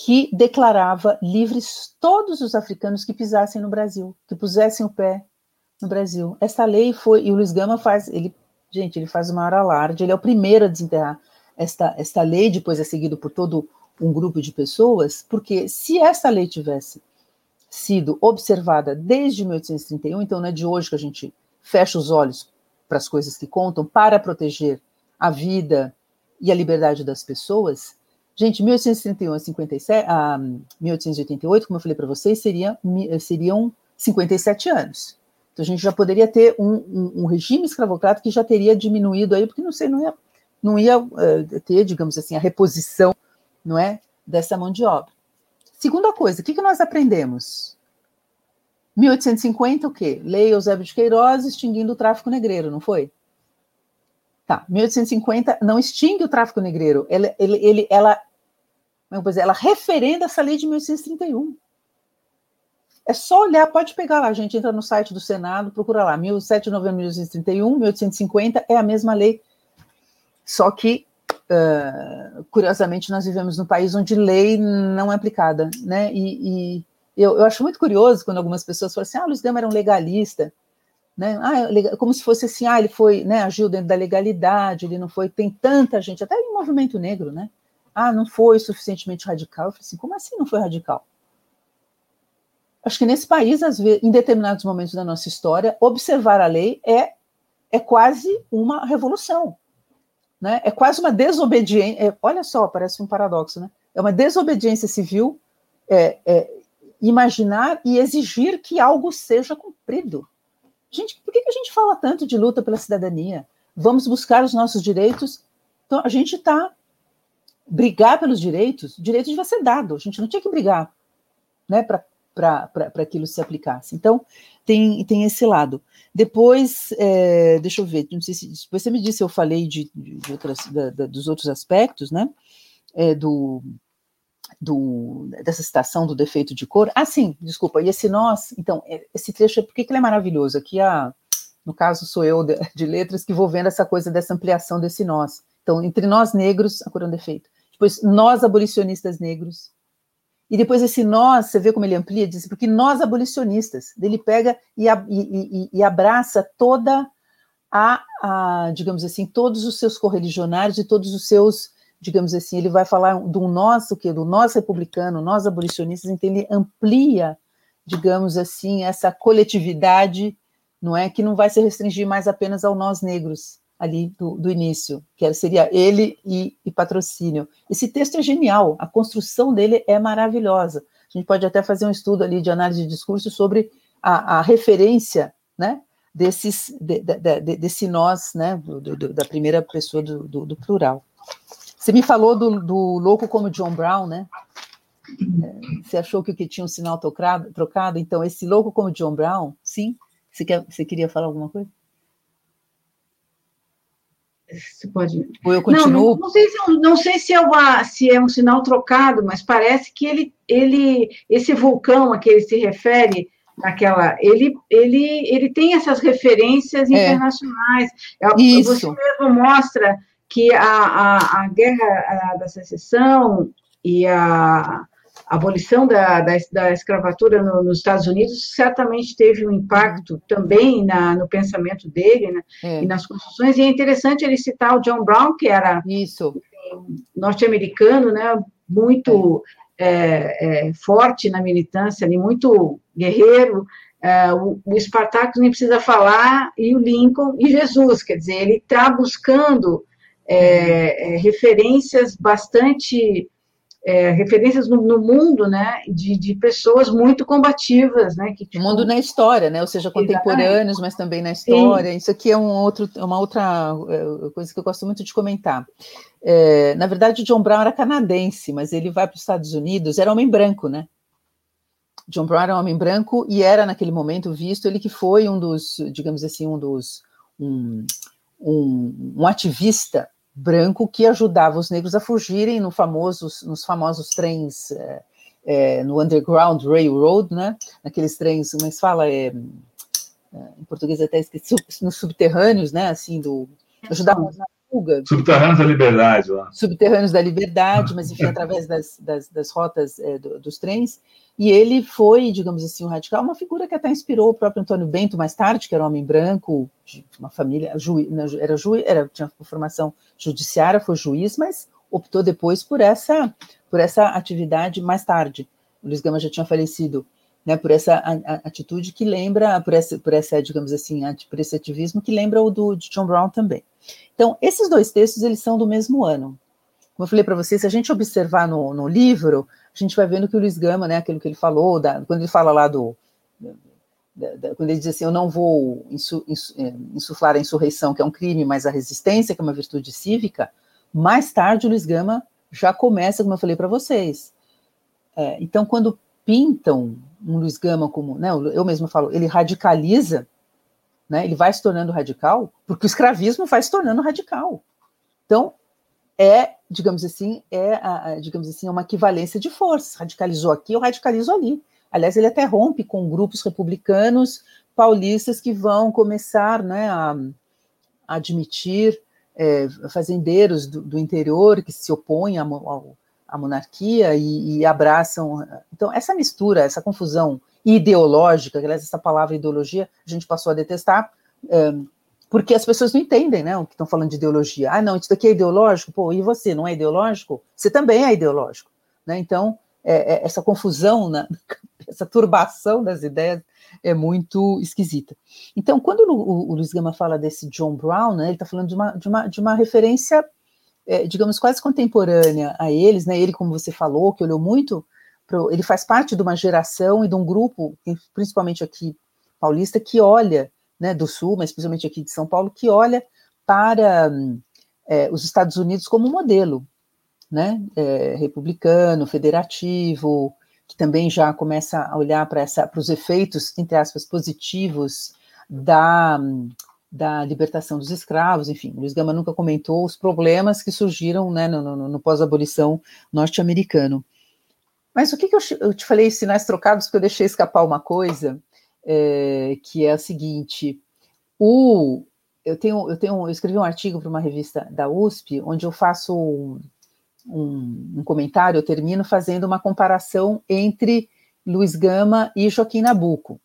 que declarava livres todos os africanos que pisassem no Brasil, que pusessem o pé no Brasil. Essa lei foi, e o Luiz Gama faz, ele, gente, ele faz o maior alarde, ele é o primeiro a desenterrar esta, esta lei, depois é seguido por todo um grupo de pessoas, porque se essa lei tivesse sido observada desde 1831, então não é de hoje que a gente fecha os olhos para as coisas que contam, para proteger a vida e a liberdade das pessoas, Gente, 1831 a, 57, a 1888, como eu falei para vocês, seria, seriam 57 anos. Então a gente já poderia ter um, um, um, regime escravocrata que já teria diminuído aí, porque não sei, não ia, não ia uh, ter, digamos assim, a reposição, não é, dessa mão de obra. Segunda coisa, o que, que nós aprendemos? 1850, o quê? Lei Eusébio de Queiroz extinguindo o tráfico negreiro, não foi? Tá, 1850 não extingue o tráfico negreiro, ele, ele, ele, ela, dizer, ela referenda essa lei de 1831. É só olhar, pode pegar lá, a gente entra no site do Senado, procura lá, 17 de novembro de 1831, 1850, é a mesma lei, só que, uh, curiosamente, nós vivemos num país onde lei não é aplicada, né, e, e eu, eu, acho muito curioso quando algumas pessoas falam assim, ah, Luiz Gama era um legalista, né? Ah, como se fosse assim, ah, ele foi, né, agiu dentro da legalidade, ele não foi, tem tanta gente, até em movimento negro, né? Ah, não foi suficientemente radical. Eu falei assim, como assim não foi radical? Acho que nesse país, às vezes, em determinados momentos da nossa história, observar a lei é, é quase uma revolução. Né? É quase uma desobediência. É, olha só, parece um paradoxo, né? É uma desobediência civil é, é, imaginar e exigir que algo seja cumprido. Gente, por que, que a gente fala tanto de luta pela cidadania? Vamos buscar os nossos direitos. Então, a gente está. Brigar pelos direitos, o direito devia ser dado, a gente não tinha que brigar né, para aquilo se aplicasse. Então, tem, tem esse lado. Depois, é, deixa eu ver, não sei se depois você me disse, eu falei de, de outras, da, da, dos outros aspectos, né? É, do, do, dessa citação do defeito de cor. Ah, sim, desculpa. E esse nós, então, é, esse trecho, por que, que ele é maravilhoso? Aqui, a, no caso, sou eu de, de, letras que vou vendo essa coisa dessa ampliação desse nós. Então, entre nós negros, a cor é um defeito. Depois, nós abolicionistas negros. E depois esse nós, você vê como ele amplia, diz, porque nós abolicionistas, ele pega e, e, e, abraça toda a, a, digamos assim, todos os seus correligionários e todos os seus digamos assim, ele vai falar do nosso, que do nós republicano, nós abolicionistas, então ele amplia, digamos assim, essa coletividade, não é, que não vai se restringir mais apenas ao nós negros ali do, do início, que seria ele e, e patrocínio. Esse texto é genial, a construção dele é maravilhosa. A gente pode até fazer um estudo ali de análise de discurso sobre a, a referência, né, desses, de, de, de, desse nós, né, do, do, da primeira pessoa do, plural. Você me falou do, louco como John Brown, né? É, você achou que, que tinha um sinal trocado, trocado? Então, esse louco como John Brown, sim? Você, quer, você queria falar alguma coisa? Você pode. Ou eu continuo? Não, não, sei, se, é não sei se, é uma, se é um sinal trocado, mas parece que ele, ele esse vulcão a que ele se refere naquela, ele, ele, ele tem essas referências é. internacionais. Isso. Você mesmo mostra que a, a, a guerra da secessão e a, a abolição da, da, da escravatura no, nos Estados Unidos certamente teve um impacto também na, no pensamento dele né, é. e nas construções, e é interessante ele citar o John Brown, que era norte-americano, né, muito é. É, forte na militância, muito guerreiro, é, o, o Spartacus nem precisa falar, e o Lincoln e Jesus, quer dizer, ele está buscando é, é, referências bastante é, referências no, no, mundo, né, de, de, pessoas muito combativas, né, que tipo, mundo na história, né, ou seja, contemporâneos, mas também na história. Sim. Isso aqui é um outro, uma outra é, coisa que eu gosto muito de comentar. É, na verdade, John Brown era canadense, mas ele vai para os Estados Unidos, era homem branco, né? John Brown era um homem branco e era naquele momento visto ele que foi um dos, digamos assim, um dos um, um, um ativista branco que ajudava os negros a fugirem no famosos, nos famosos trens, é, é, no Underground Railroad, né? Naqueles trens, como é fala? É, é em português até esqueci, nos subterrâneos, né? Assim, do. Ajudava na fuga. Subterrâneos da Liberdade, lá. Subterrâneos da Liberdade, mas enfim, através das, das, das rotas é, do, dos trens. E ele foi, digamos assim, um radical, uma figura que até inspirou o próprio Antônio Bento mais tarde, que era um homem branco, de uma família, juiz, era juiz, era, tinha formação judiciária, foi juiz, mas optou depois por essa, por essa atividade mais tarde. O Luiz Gama já tinha falecido, né, por essa atitude que lembra, por essa, por essa, digamos assim, por esse ativismo que lembra o do de John Brown também. Então, esses dois textos, eles são do mesmo ano, como eu falei para vocês, se a gente observar no, no, livro, a gente vai vendo que o Luiz Gama, né, aquilo que ele falou, da, quando ele fala lá do. Da, da, quando ele diz assim, eu não vou insu, insu, é, insuflar a insurreição, que é um crime, mas a resistência, que é uma virtude cívica, mais tarde o Luiz Gama já começa, como eu falei para vocês. É, então, quando pintam um Luiz Gama como, né, eu mesmo falo, ele radicaliza, né, ele vai se tornando radical, porque o escravismo vai se tornando radical. Então, é, digamos assim, é, a, digamos assim, uma equivalência de força. Radicalizou aqui, eu radicalizo ali. Aliás, ele até rompe com grupos republicanos paulistas que vão começar né, a, a admitir é, fazendeiros do, do, interior que se opõem à, à monarquia e, e, abraçam. Então, essa mistura, essa confusão ideológica, aliás, essa palavra ideologia a gente passou a detestar, é, porque as pessoas não entendem, né, o que estão falando de ideologia. Ah, não, isso daqui é ideológico, pô, e você não é ideológico? Você também é ideológico, né? Então, é, é, essa confusão, na, essa turbação das ideias é muito esquisita. Então, quando o, o, Luiz Gama fala desse John Brown, né, ele está falando de uma, de uma, de uma referência, é, digamos, quase contemporânea a eles, né? Ele, como você falou, que olhou muito, pro, ele faz parte de uma geração e de um grupo, principalmente aqui paulista, que olha né, do Sul, mas principalmente aqui de São Paulo, que olha para é, os Estados Unidos como modelo, né, é, republicano, federativo, que também já começa a olhar para os efeitos, entre aspas, positivos da, da libertação dos escravos, enfim, Luiz Gama nunca comentou os problemas que surgiram né, no, no, no pós-abolição norte-americano. Mas o que, que eu, eu, te falei, sinais trocados, porque eu deixei escapar uma coisa, é, que é a seguinte: o, eu tenho, eu tenho, eu escrevi um artigo para uma revista da USP, onde eu faço um, um, um, comentário, eu termino fazendo uma comparação entre Luiz Gama e Joaquim Nabuco.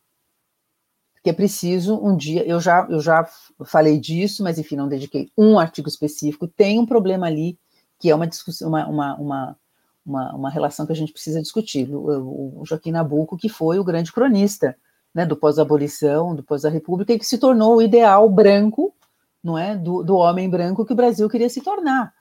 Que é preciso um dia, eu já, eu já falei disso, mas enfim, não dediquei um artigo específico. Tem um problema ali que é uma discussão, uma, uma, uma, uma, uma relação que a gente precisa discutir. O, o Joaquim Nabuco, que foi o grande cronista né, do pós-abolição, do pós-república, e que se tornou o ideal branco, não é, do, do homem branco que o Brasil queria se tornar,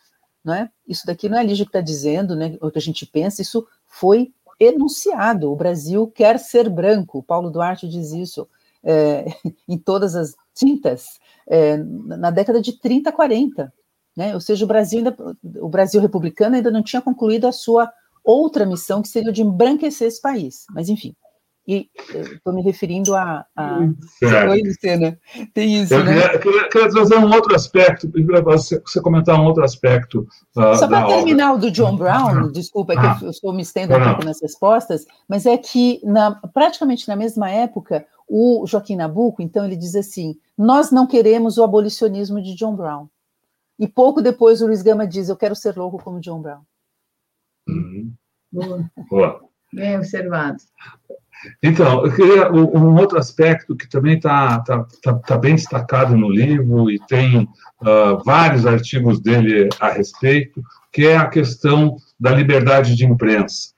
não é? Isso daqui não é a Lígia que está dizendo, né, o que a gente pensa, isso foi enunciado, o Brasil quer ser branco, Paulo Duarte diz isso é, em todas as tintas, é, na década de 30, 40, né, ou seja, o Brasil, ainda, o Brasil republicano ainda não tinha concluído a sua outra missão, que seria de embranquecer esse país, mas enfim, e estou me referindo a. a... Oi, Luciana. Tem isso, eu né? Queria, queria, queria, trazer um outro aspecto, você, você comentar um outro aspecto. Uh, Só para terminar o do John Brown, desculpa, é que ah, eu estou me estendo um pouco nas respostas, mas é que na, praticamente na mesma época, o Joaquim Nabuco, então, ele diz assim: nós não queremos o abolicionismo de John Brown. E pouco depois o Luiz Gama diz: eu quero ser louco como John Brown. Uhum. Boa. Boa. Bem observado. Então, eu queria um outro aspecto que também está tá, tá, tá, bem destacado no livro e tem uh, vários artigos dele a respeito, que é a questão da liberdade de imprensa.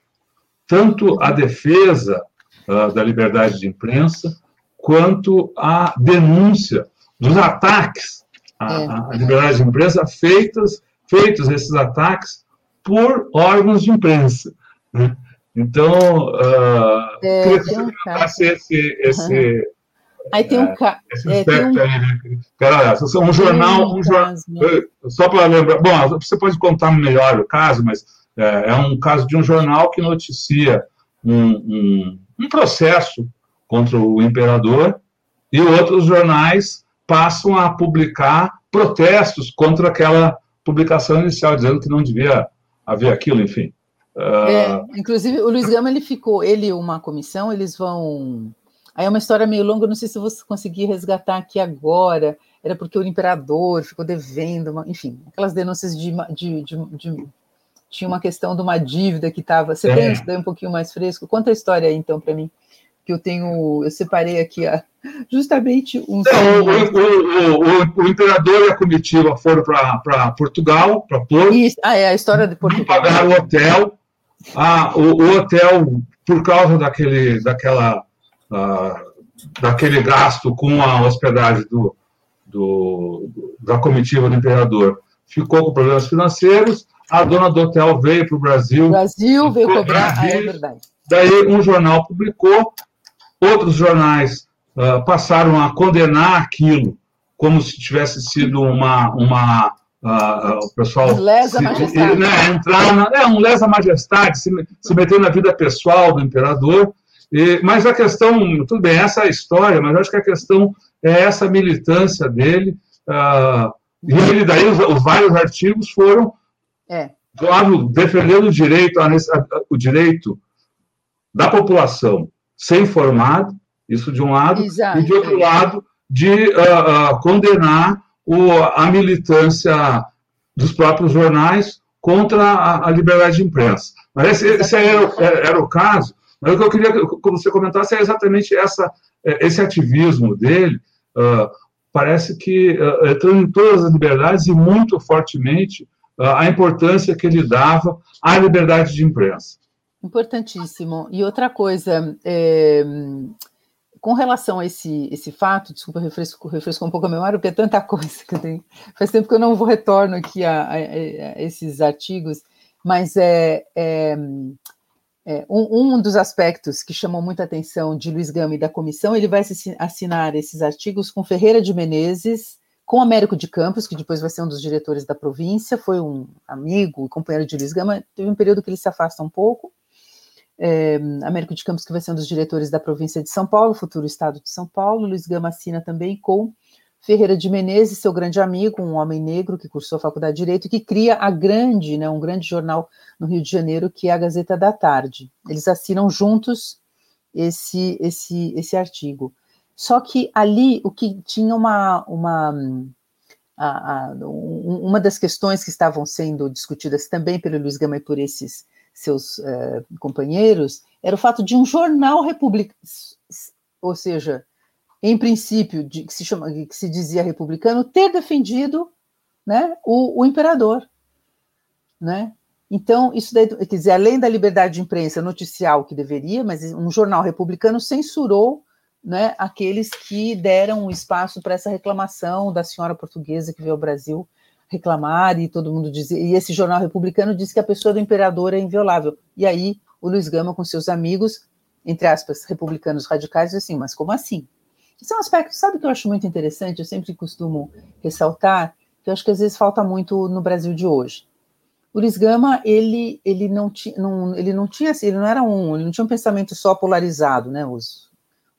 Tanto a defesa uh, da liberdade de imprensa, quanto a denúncia dos ataques à, é. à liberdade de imprensa feitos, feitos esses ataques por órgãos de imprensa. Né? Então, uh, é, queria que você um comentasse esse, esse, Aí tem um, ca... esse é, um... aí, né? Cara, um jornal, um jornal né? só para lembrar, bom, você pode contar melhor o caso, mas é, é um caso de um jornal que noticia um, um, um processo contra o imperador e outros jornais passam a publicar protestos contra aquela publicação inicial, dizendo que não devia haver aquilo, enfim. É, ah. inclusive, o Luiz Gama, ele ficou, ele e uma comissão, eles vão... Aí é uma história meio longa, não sei se você conseguir resgatar aqui agora, era porque o imperador ficou devendo, uma... enfim, aquelas denúncias de, de, de, de, Tinha uma questão de uma dívida que estava... Você é. tem isso daí um pouquinho mais fresco? Conta a história aí, então, para mim, que eu tenho... Eu separei aqui a, justamente um... É, o, o, o, o, imperador e a comitiva foram para Portugal, para Porto. Isso. Ah, é a história de Portugal. Pagaram o hotel ah, o, hotel, por causa daquele, daquela, uh, daquele gasto com a hospedagem do, do, da comitiva do imperador, ficou com problemas financeiros, a dona do hotel veio para o Brasil. Brasil veio cobrar, ah, é verdade. Daí um jornal publicou, outros jornais uh, passaram a condenar aquilo como se tivesse sido uma, uma uh, o pessoal lesa se, majestade. Né, entrar na, é um lesa majestade, se, se meter na vida pessoal do imperador. E, mas a questão, tudo bem, essa é a história, mas acho que a questão é essa militância dele. Uh, e ele, daí, os, os vários artigos foram é. Claro, defendendo o direito, a, o direito da população ser informado, isso de um lado, Exato. e de outro lado, de uh, uh, condenar o, a militância dos próprios jornais contra a, a liberdade de imprensa. Mas esse, esse era, era, o caso, mas o que eu queria que você comentasse é exatamente essa, é, esse ativismo dele, uh, parece que uh, entrando em todas as liberdades e muito fortemente a importância que ele dava à liberdade de imprensa. Importantíssimo. E outra coisa, é, com relação a esse, esse fato, desculpa, refresco, refresco um pouco a memória, porque é tanta coisa que eu tenho. Faz tempo que eu não vou retorno aqui a, a, a esses artigos, mas é, é, é um, um, dos aspectos que chamou muita atenção de Luiz Gama e da comissão, ele vai assinar esses artigos com Ferreira de Menezes, com Américo de Campos, que depois vai ser um dos diretores da província, foi um amigo e companheiro de Luiz Gama, teve um período que ele se afasta um pouco. É, Américo de Campos, que vai ser um dos diretores da província de São Paulo, futuro estado de São Paulo. Luiz Gama assina também com Ferreira de Menezes, seu grande amigo, um homem negro que cursou a faculdade de Direito, que cria a grande, né, um grande jornal no Rio de Janeiro, que é a Gazeta da Tarde. Eles assinam juntos esse, esse, esse artigo. Só que ali o que tinha uma, uma, a, a, uma das questões que estavam sendo discutidas também pelo Luiz Gama e por esses seus uh, companheiros era o fato de um jornal republicano, ou seja, em princípio, de, que, se chama, que se dizia republicano, ter defendido né, o, o imperador. Né? Então, isso daí, quer dizer, além da liberdade de imprensa noticial que deveria, mas um jornal republicano censurou né, aqueles que deram espaço para essa reclamação da senhora portuguesa que veio ao Brasil reclamar e todo mundo dizia, e esse jornal republicano disse que a pessoa do imperador é inviolável. E aí o Luiz Gama com seus amigos, entre aspas, republicanos radicais, disse assim, mas como assim? Isso é um aspecto, sabe que eu acho muito interessante, eu sempre costumo ressaltar, que eu acho que às vezes falta muito no Brasil de hoje. O Luiz Gama, ele, ele, não, ti, não, ele não tinha, ele não era um, ele não tinha um pensamento só polarizado, né, os,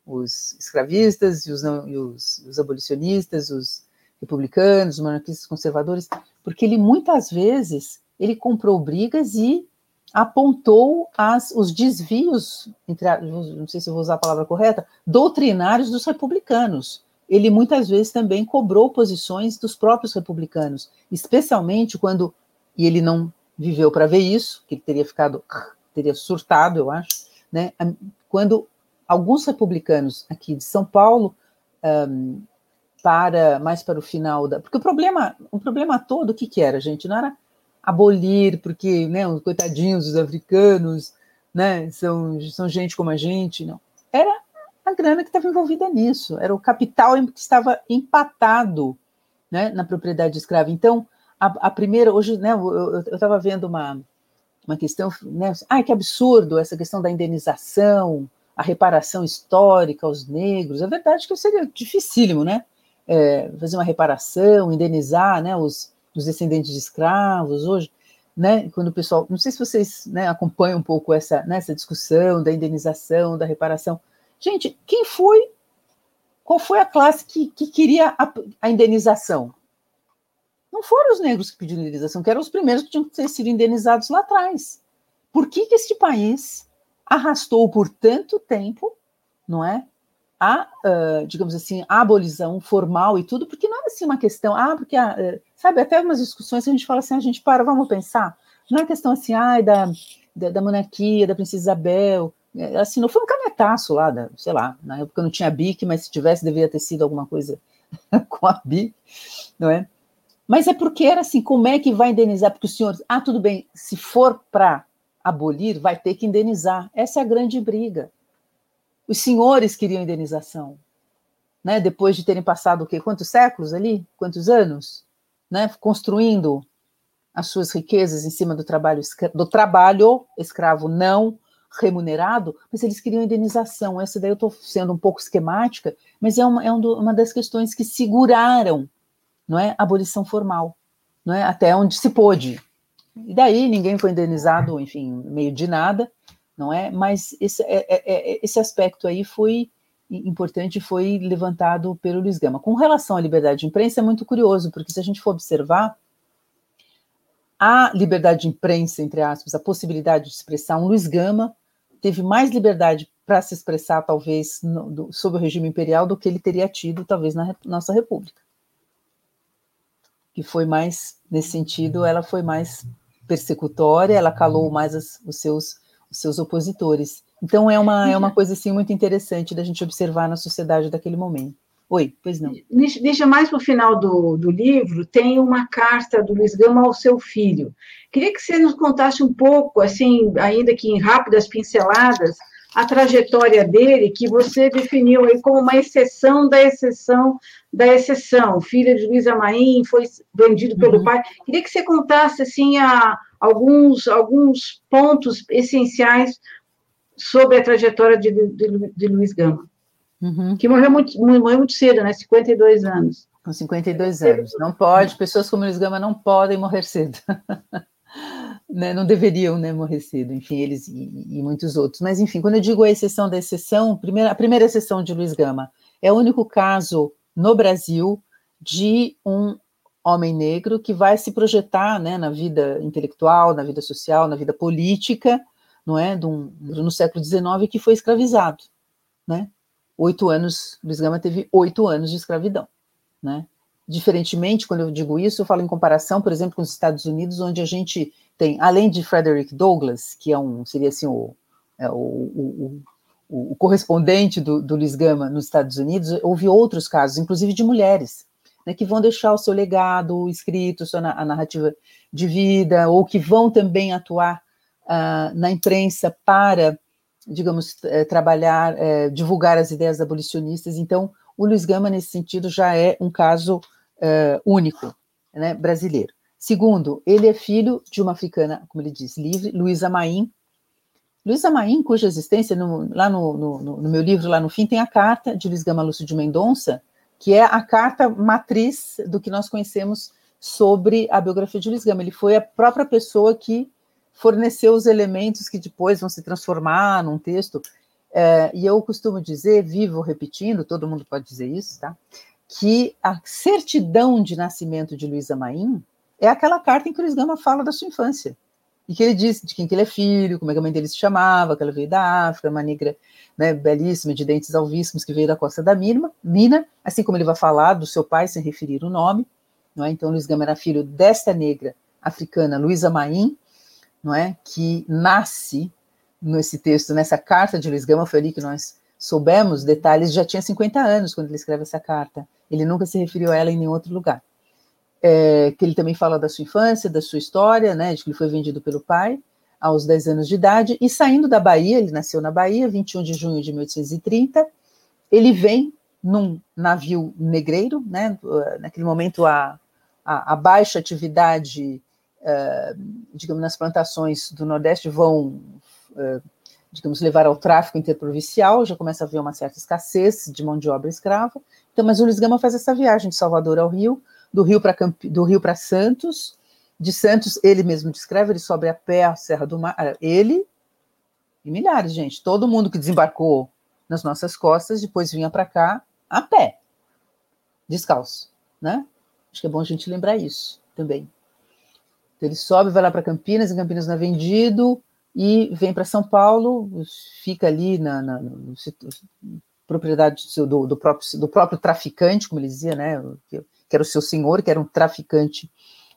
os escravistas e os, não, e os, os abolicionistas, os republicanos, os monarquistas conservadores, porque ele muitas vezes ele comprou brigas e apontou as, os desvios, entre, não sei se vou usar a palavra correta, doutrinários dos republicanos. Ele muitas vezes também cobrou posições dos próprios republicanos, especialmente quando, e ele não viveu para ver isso, que ele teria ficado, teria surtado, eu acho, né, quando alguns republicanos aqui de São Paulo um, para mais para o final da, porque o problema, o problema todo, o que que era, gente? Não era abolir, porque, né, os coitadinhos dos africanos, né, são são gente como a gente, não. Era a grana que estava envolvida nisso, era o capital que estava empatado, né, na propriedade escrava. Então, a, a primeira, hoje, né, eu estava vendo uma uma questão, né, ai, que absurdo essa questão da indenização, a reparação histórica aos negros. É verdade que seria dificílimo, né? É, fazer uma reparação, indenizar né, os, os descendentes de escravos hoje, né? Quando o pessoal, não sei se vocês né, acompanham um pouco essa, né, essa discussão da indenização, da reparação. Gente, quem foi? Qual foi a classe que, que queria a, a indenização? Não foram os negros que pediram indenização, que eram os primeiros que tinham que ter sido indenizados lá atrás. Por que, que este país arrastou por tanto tempo, não é? A, uh, digamos assim, a abolição formal e tudo, porque não é assim uma questão, ah, porque, uh, sabe, até umas discussões que a gente fala assim, a gente para, vamos pensar, não é questão assim, ai, da, da, da monarquia, da princesa Isabel, é, assim, não foi um canetaço lá, da, sei lá, na época não tinha BIC, mas se tivesse, deveria ter sido alguma coisa com a BIC, não é? Mas é porque era assim, como é que vai indenizar? Porque os senhores, ah, tudo bem, se for para abolir, vai ter que indenizar. Essa é a grande briga. Os senhores queriam indenização, né? Depois de terem passado o quê? Quantos séculos ali? Quantos anos, né? Construindo as suas riquezas em cima do trabalho, do trabalho escravo não remunerado, mas eles queriam indenização. Essa daí eu estou sendo um pouco esquemática, mas é uma, é uma das questões que seguraram não é, a abolição formal, não é, até onde se pôde. E daí ninguém foi indenizado, enfim, meio de nada, não é? Mas esse, é, é, é esse aspecto aí foi importante, foi levantado pelo Luiz Gama. Com relação à liberdade de imprensa, é muito curioso, porque se a gente for observar, a liberdade de imprensa, entre aspas, a possibilidade de expressar, um Luiz Gama teve mais liberdade para se expressar, talvez, no, do, sob o regime imperial do que ele teria tido, talvez, na nossa república. Que foi mais, nesse sentido, ela foi mais persecutória, ela calou mais as, os, seus, os seus opositores. Então, é uma, é uma coisa, assim, muito interessante da gente observar na sociedade daquele momento. Oi, pois não. Deixa mais para o final do, do livro, tem uma carta do Luiz Gama ao seu filho. Queria que você nos contasse um pouco, assim, ainda que em rápidas pinceladas, a trajetória dele, que você definiu aí como uma exceção da exceção da exceção. Filha de Luiz Amaim, foi vendido pelo uhum. pai. Queria que você contasse, assim, a, alguns, alguns pontos essenciais sobre a trajetória de, de, de Luiz Gama. Uhum. Que morreu muito, morreu muito cedo, né? 52 anos. Com 52 anos. Não pode, pessoas como Luiz Gama não podem morrer cedo. né? Não deveriam né, morrer cedo, enfim, eles e, e, muitos outros. Mas, enfim, quando eu digo a exceção da exceção, primeira, a primeira exceção de Luiz Gama é o único caso no Brasil de um homem negro que vai se projetar né, na vida intelectual, na vida social, na vida política, não é, um, no século XIX, que foi escravizado, né? oito anos, Luiz Gama teve oito anos de escravidão, né? Diferentemente, quando eu digo isso, eu falo em comparação, por exemplo, com os Estados Unidos, onde a gente tem, além de Frederick Douglass, que é um, seria assim, o, é, o, o, o, o, correspondente do, do Luiz Gama nos Estados Unidos, houve outros casos, inclusive de mulheres, né, que vão deixar o seu legado escrito, sua, a narrativa de vida, ou que vão também atuar uh, na imprensa para digamos, é, trabalhar, é, divulgar as ideias abolicionistas. Então, o Luiz Gama, nesse sentido, já é um caso é, único, né, brasileiro. Segundo, ele é filho de uma africana, como ele diz, livre, Luísa Maim. Luísa Maim, cuja existência, no, lá no, no, no, meu livro, lá no fim, tem a carta de Luiz Gama Lúcio de Mendonça, que é a carta matriz do que nós conhecemos sobre a biografia de Luiz Gama. Ele foi a própria pessoa que forneceu os elementos que depois vão se transformar num texto. É, e eu costumo dizer, vivo repetindo, todo mundo pode dizer isso, tá? Que a certidão de nascimento de Luísa Maim é aquela carta em que Luiz Gama fala da sua infância. E que ele diz de quem que ele é filho, como é que a mãe dele se chamava, que ela veio da África, uma negra né, belíssima, de dentes alvíssimos, que veio da costa da Mina, Mina, assim como ele vai falar do seu pai sem referir o nome. Não é? Então, Luiz Gama era filho desta negra africana, Luísa Maim, não é? Que nasce nesse texto, nessa carta de Luiz Gama, foi ali que nós soubemos detalhes, já tinha 50 anos quando ele escreve essa carta. Ele nunca se referiu a ela em nenhum outro lugar. É, que ele também fala da sua infância, da sua história, né, de que ele foi vendido pelo pai aos 10 anos de idade, e saindo da Bahia, ele nasceu na Bahia, 21 de junho de 1830, ele vem num navio negreiro, né, naquele momento a, a, a baixa atividade uh, digamos, nas plantações do Nordeste vão, uh, digamos, levar ao tráfico interprovincial, já começa a haver uma certa escassez de mão de obra escrava. Então, mas o Luiz Gama faz essa viagem de Salvador ao Rio, do Rio para do Rio para Santos, de Santos ele mesmo descreve, ele sobe a pé a Serra do Mar, ele e milhares, gente, todo mundo que desembarcou nas nossas costas depois vinha para cá a pé, descalço, né? Acho que é bom a gente lembrar isso também. Então, ele sobe, vai lá para Campinas, em Campinas não é vendido, e vem para São Paulo, fica ali na, na no, no, propriedade do, do, próprio, do próprio traficante, como ele dizia, né, que, era o seu senhor, que era um traficante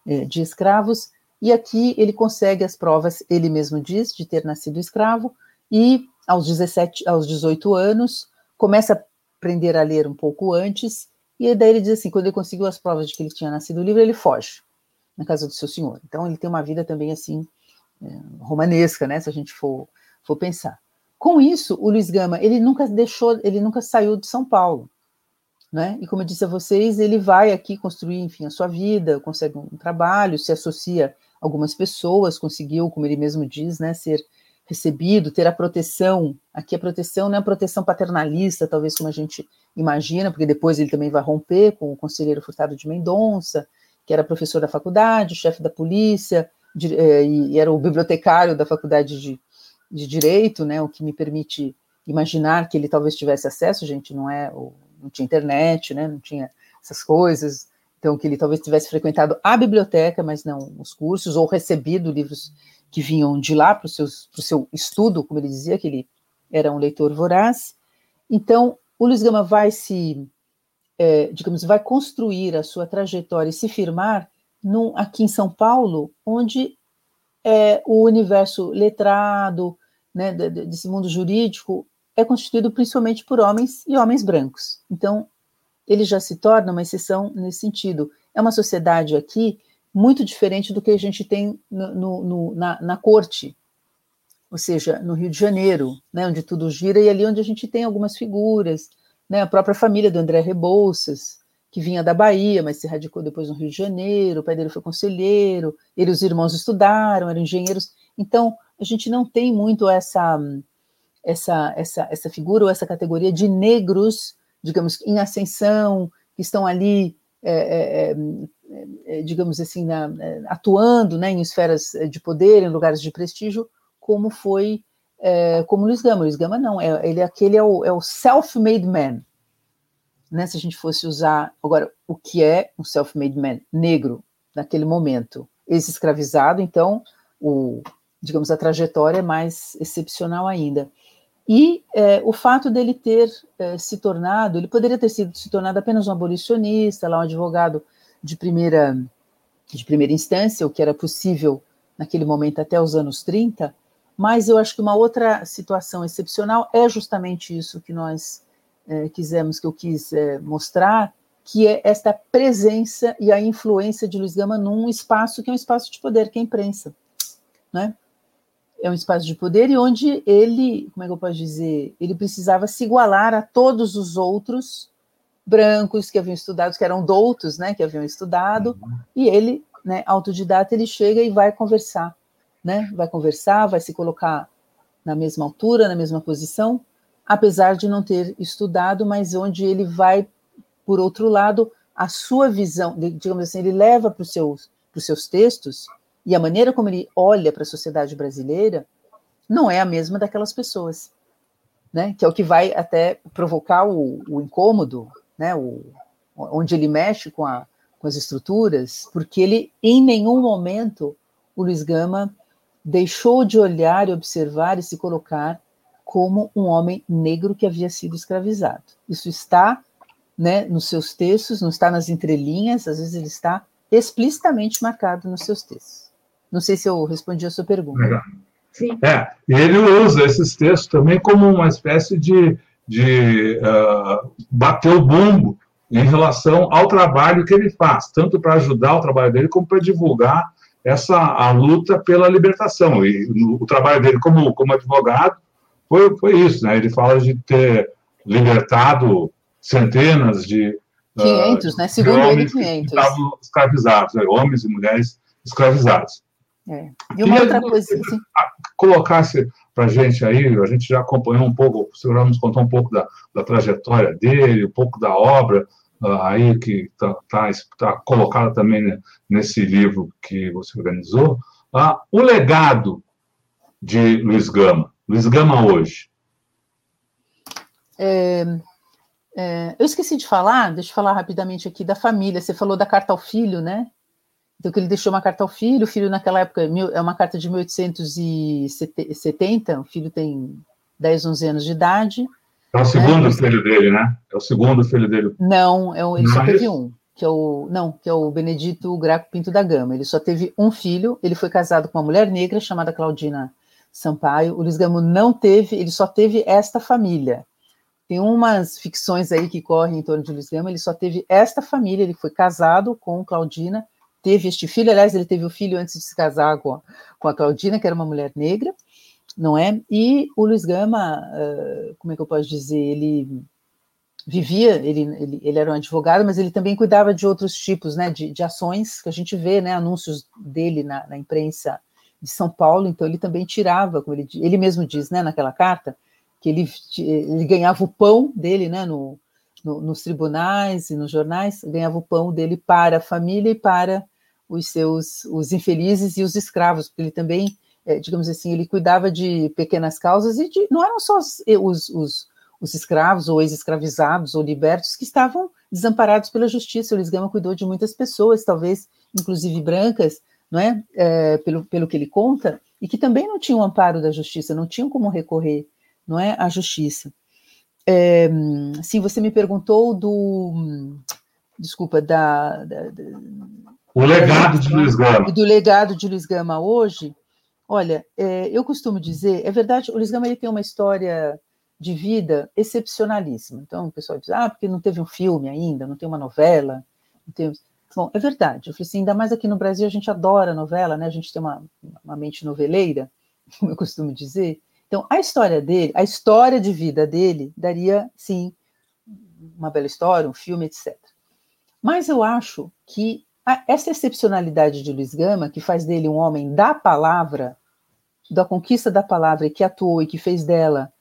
eh, de escravos, e aqui ele consegue as provas, ele mesmo diz, de ter nascido escravo, e aos 17, aos 18 anos, começa a aprender a ler um pouco antes, e daí ele diz assim, quando ele conseguiu as provas de que ele tinha nascido livre, ele foge na casa do seu senhor. Então ele tem uma vida também assim romanesca, né? Se a gente for, for pensar. Com isso, o Luiz Gama ele nunca deixou, ele nunca saiu de São Paulo, né? E como eu disse a vocês, ele vai aqui construir, enfim, a sua vida, consegue um trabalho, se associa algumas pessoas, conseguiu, como ele mesmo diz, né, ser recebido, ter a proteção. Aqui a proteção não é a proteção paternalista, talvez como a gente imagina, porque depois ele também vai romper com o conselheiro Furtado de Mendonça, que era professor da faculdade, chefe da polícia, eh, e era o bibliotecário da faculdade de, de Direito, né, o que me permite imaginar que ele talvez tivesse acesso, gente, não é, não tinha internet, né, não tinha essas coisas, então que ele talvez tivesse frequentado a biblioteca, mas não os cursos, ou recebido livros que vinham de lá para o seu estudo, como ele dizia, que ele era um leitor voraz. Então, o Luiz Gama vai se, é, digamos, vai construir a sua trajetória e se firmar num, aqui em São Paulo, onde é, o universo letrado, né, desse mundo jurídico, é constituído principalmente por homens e homens brancos. Então, ele já se torna uma exceção nesse sentido. É uma sociedade aqui muito diferente do que a gente tem no, no, no, na, na, corte, ou seja, no Rio de Janeiro, né, onde tudo gira, e ali onde a gente tem algumas figuras, né, a própria família do André Rebouças, que vinha da Bahia, mas se radicou depois no Rio de Janeiro, o pai dele foi conselheiro, ele e os irmãos estudaram, eram engenheiros, então a gente não tem muito essa, essa, essa, essa figura ou essa categoria de negros, digamos, em ascensão, que estão ali é, é, é, é, digamos assim, na, é, atuando né, em esferas de poder, em lugares de prestígio, como foi, é, como Luiz Gama. Luiz Gama não, ele aquele é o, o self-made man. Né, se a gente fosse usar agora o que é um self-made man negro naquele momento, ex-escravizado, então o, digamos, a trajetória é mais excepcional ainda. E é, o fato dele ter é, se tornado, ele poderia ter sido se tornado apenas um abolicionista, lá um advogado de primeira, de primeira instância, o que era possível naquele momento até os anos 30, mas eu acho que uma outra situação excepcional é justamente isso que nós é, quisemos, que eu quis é, mostrar, que é esta presença e a influência de Luiz Gama num espaço que é um espaço de poder, que é a imprensa, né? é um espaço de poder e onde ele, como é que eu posso dizer, ele precisava se igualar a todos os outros brancos que haviam estudado, que eram doutos, né, que haviam estudado, uhum. e ele, né, autodidata, ele chega e vai conversar, né, vai conversar, vai se colocar na mesma altura, na mesma posição, apesar de não ter estudado, mas onde ele vai, por outro lado, a sua visão, digamos assim, ele leva para os seus, seus textos e a maneira como ele olha para a sociedade brasileira não é a mesma daquelas pessoas, né? Que é o que vai até provocar o, o incômodo, né? O, onde ele mexe com, a, com as estruturas, porque ele, em nenhum momento, o Luiz Gama deixou de olhar e observar e se colocar como um homem negro que havia sido escravizado. Isso está né, nos seus textos, não está nas entrelinhas, às vezes ele está explicitamente marcado nos seus textos. Não sei se eu respondi a sua pergunta. Legal. Sim. É, ele usa esses textos também como uma espécie de, de uh, bater o bumbo em relação ao trabalho que ele faz, tanto para ajudar o trabalho dele, como para divulgar essa a luta pela libertação. E no, o trabalho dele como, como advogado foi, foi isso, né? Ele fala de ter libertado centenas de 500, uh, né? Segundo ele, 500. Que estavam escravizados, né? homens e mulheres escravizados. É. E uma outra coisa. Assim... Colocasse para a gente aí, a gente já acompanhou um pouco, o senhor já nos contou um pouco da, da trajetória dele, um pouco da obra uh, aí que está tá, tá colocada também né, nesse livro que você organizou. Uh, o legado de Luiz Gama, Luiz Gama hoje. É, é, eu esqueci de falar, deixa eu falar rapidamente aqui da família. Você falou da carta ao filho, né? Então, que ele deixou uma carta ao filho, o filho naquela época é uma carta de 1870, o filho tem 10, 11 anos de idade. É o segundo né? filho dele, né? É o segundo filho dele. Não, é o, ele não só é teve um, que é o não, que é o Benedito Graco Pinto da Gama. Ele só teve um filho, ele foi casado com uma mulher negra chamada Claudina Sampaio. O Luiz Gamo não teve, ele só teve esta família. Tem umas ficções aí que correm em torno de Luiz Gama, ele só teve esta família, ele foi casado com Claudina teve este filho, aliás, ele teve o filho antes de se casar com a, com a Claudina, que era uma mulher negra, não é? E o Luiz Gama, uh, como é que eu posso dizer, ele vivia, ele, ele, ele, era um advogado, mas ele também cuidava de outros tipos né, de, de ações que a gente vê, né, anúncios dele na, na, imprensa de São Paulo, então ele também tirava, como ele, ele mesmo diz né, naquela carta, que ele, ele ganhava o pão dele né, no, no, nos tribunais e nos jornais, ganhava o pão dele para a família e para os seus os infelizes e os escravos, porque ele também, é, digamos assim, ele cuidava de pequenas causas e de, não eram só os, os, os os escravos ou ex-escravizados ou libertos que estavam desamparados pela justiça. O Luiz Gama cuidou de muitas pessoas, talvez inclusive brancas, não é? é? pelo, pelo que ele conta, e que também não tinham amparo da justiça, não tinham como recorrer, não é, à justiça. É, sim, você me perguntou do, desculpa, da, da, da o legado de Luiz Gama. Do legado de Luiz Gama hoje. Olha, é, eu costumo dizer, é verdade, o Luiz Gama ele tem uma história de vida excepcionalíssimo. Então, o pessoal diz, ah, porque não teve um filme ainda, não tem uma novela, não tem... Bom, é verdade. Eu falei assim, ainda mais aqui no Brasil a gente adora novela, né? A gente tem uma, uma mente noveleira, como eu costumo dizer. Então, a história dele, a história de vida dele, daria, sim, uma bela história, um filme, etc. Mas eu acho que essa excepcionalidade de Luiz Gama, que faz dele um homem da palavra, da conquista da palavra, e que atuou e que fez dela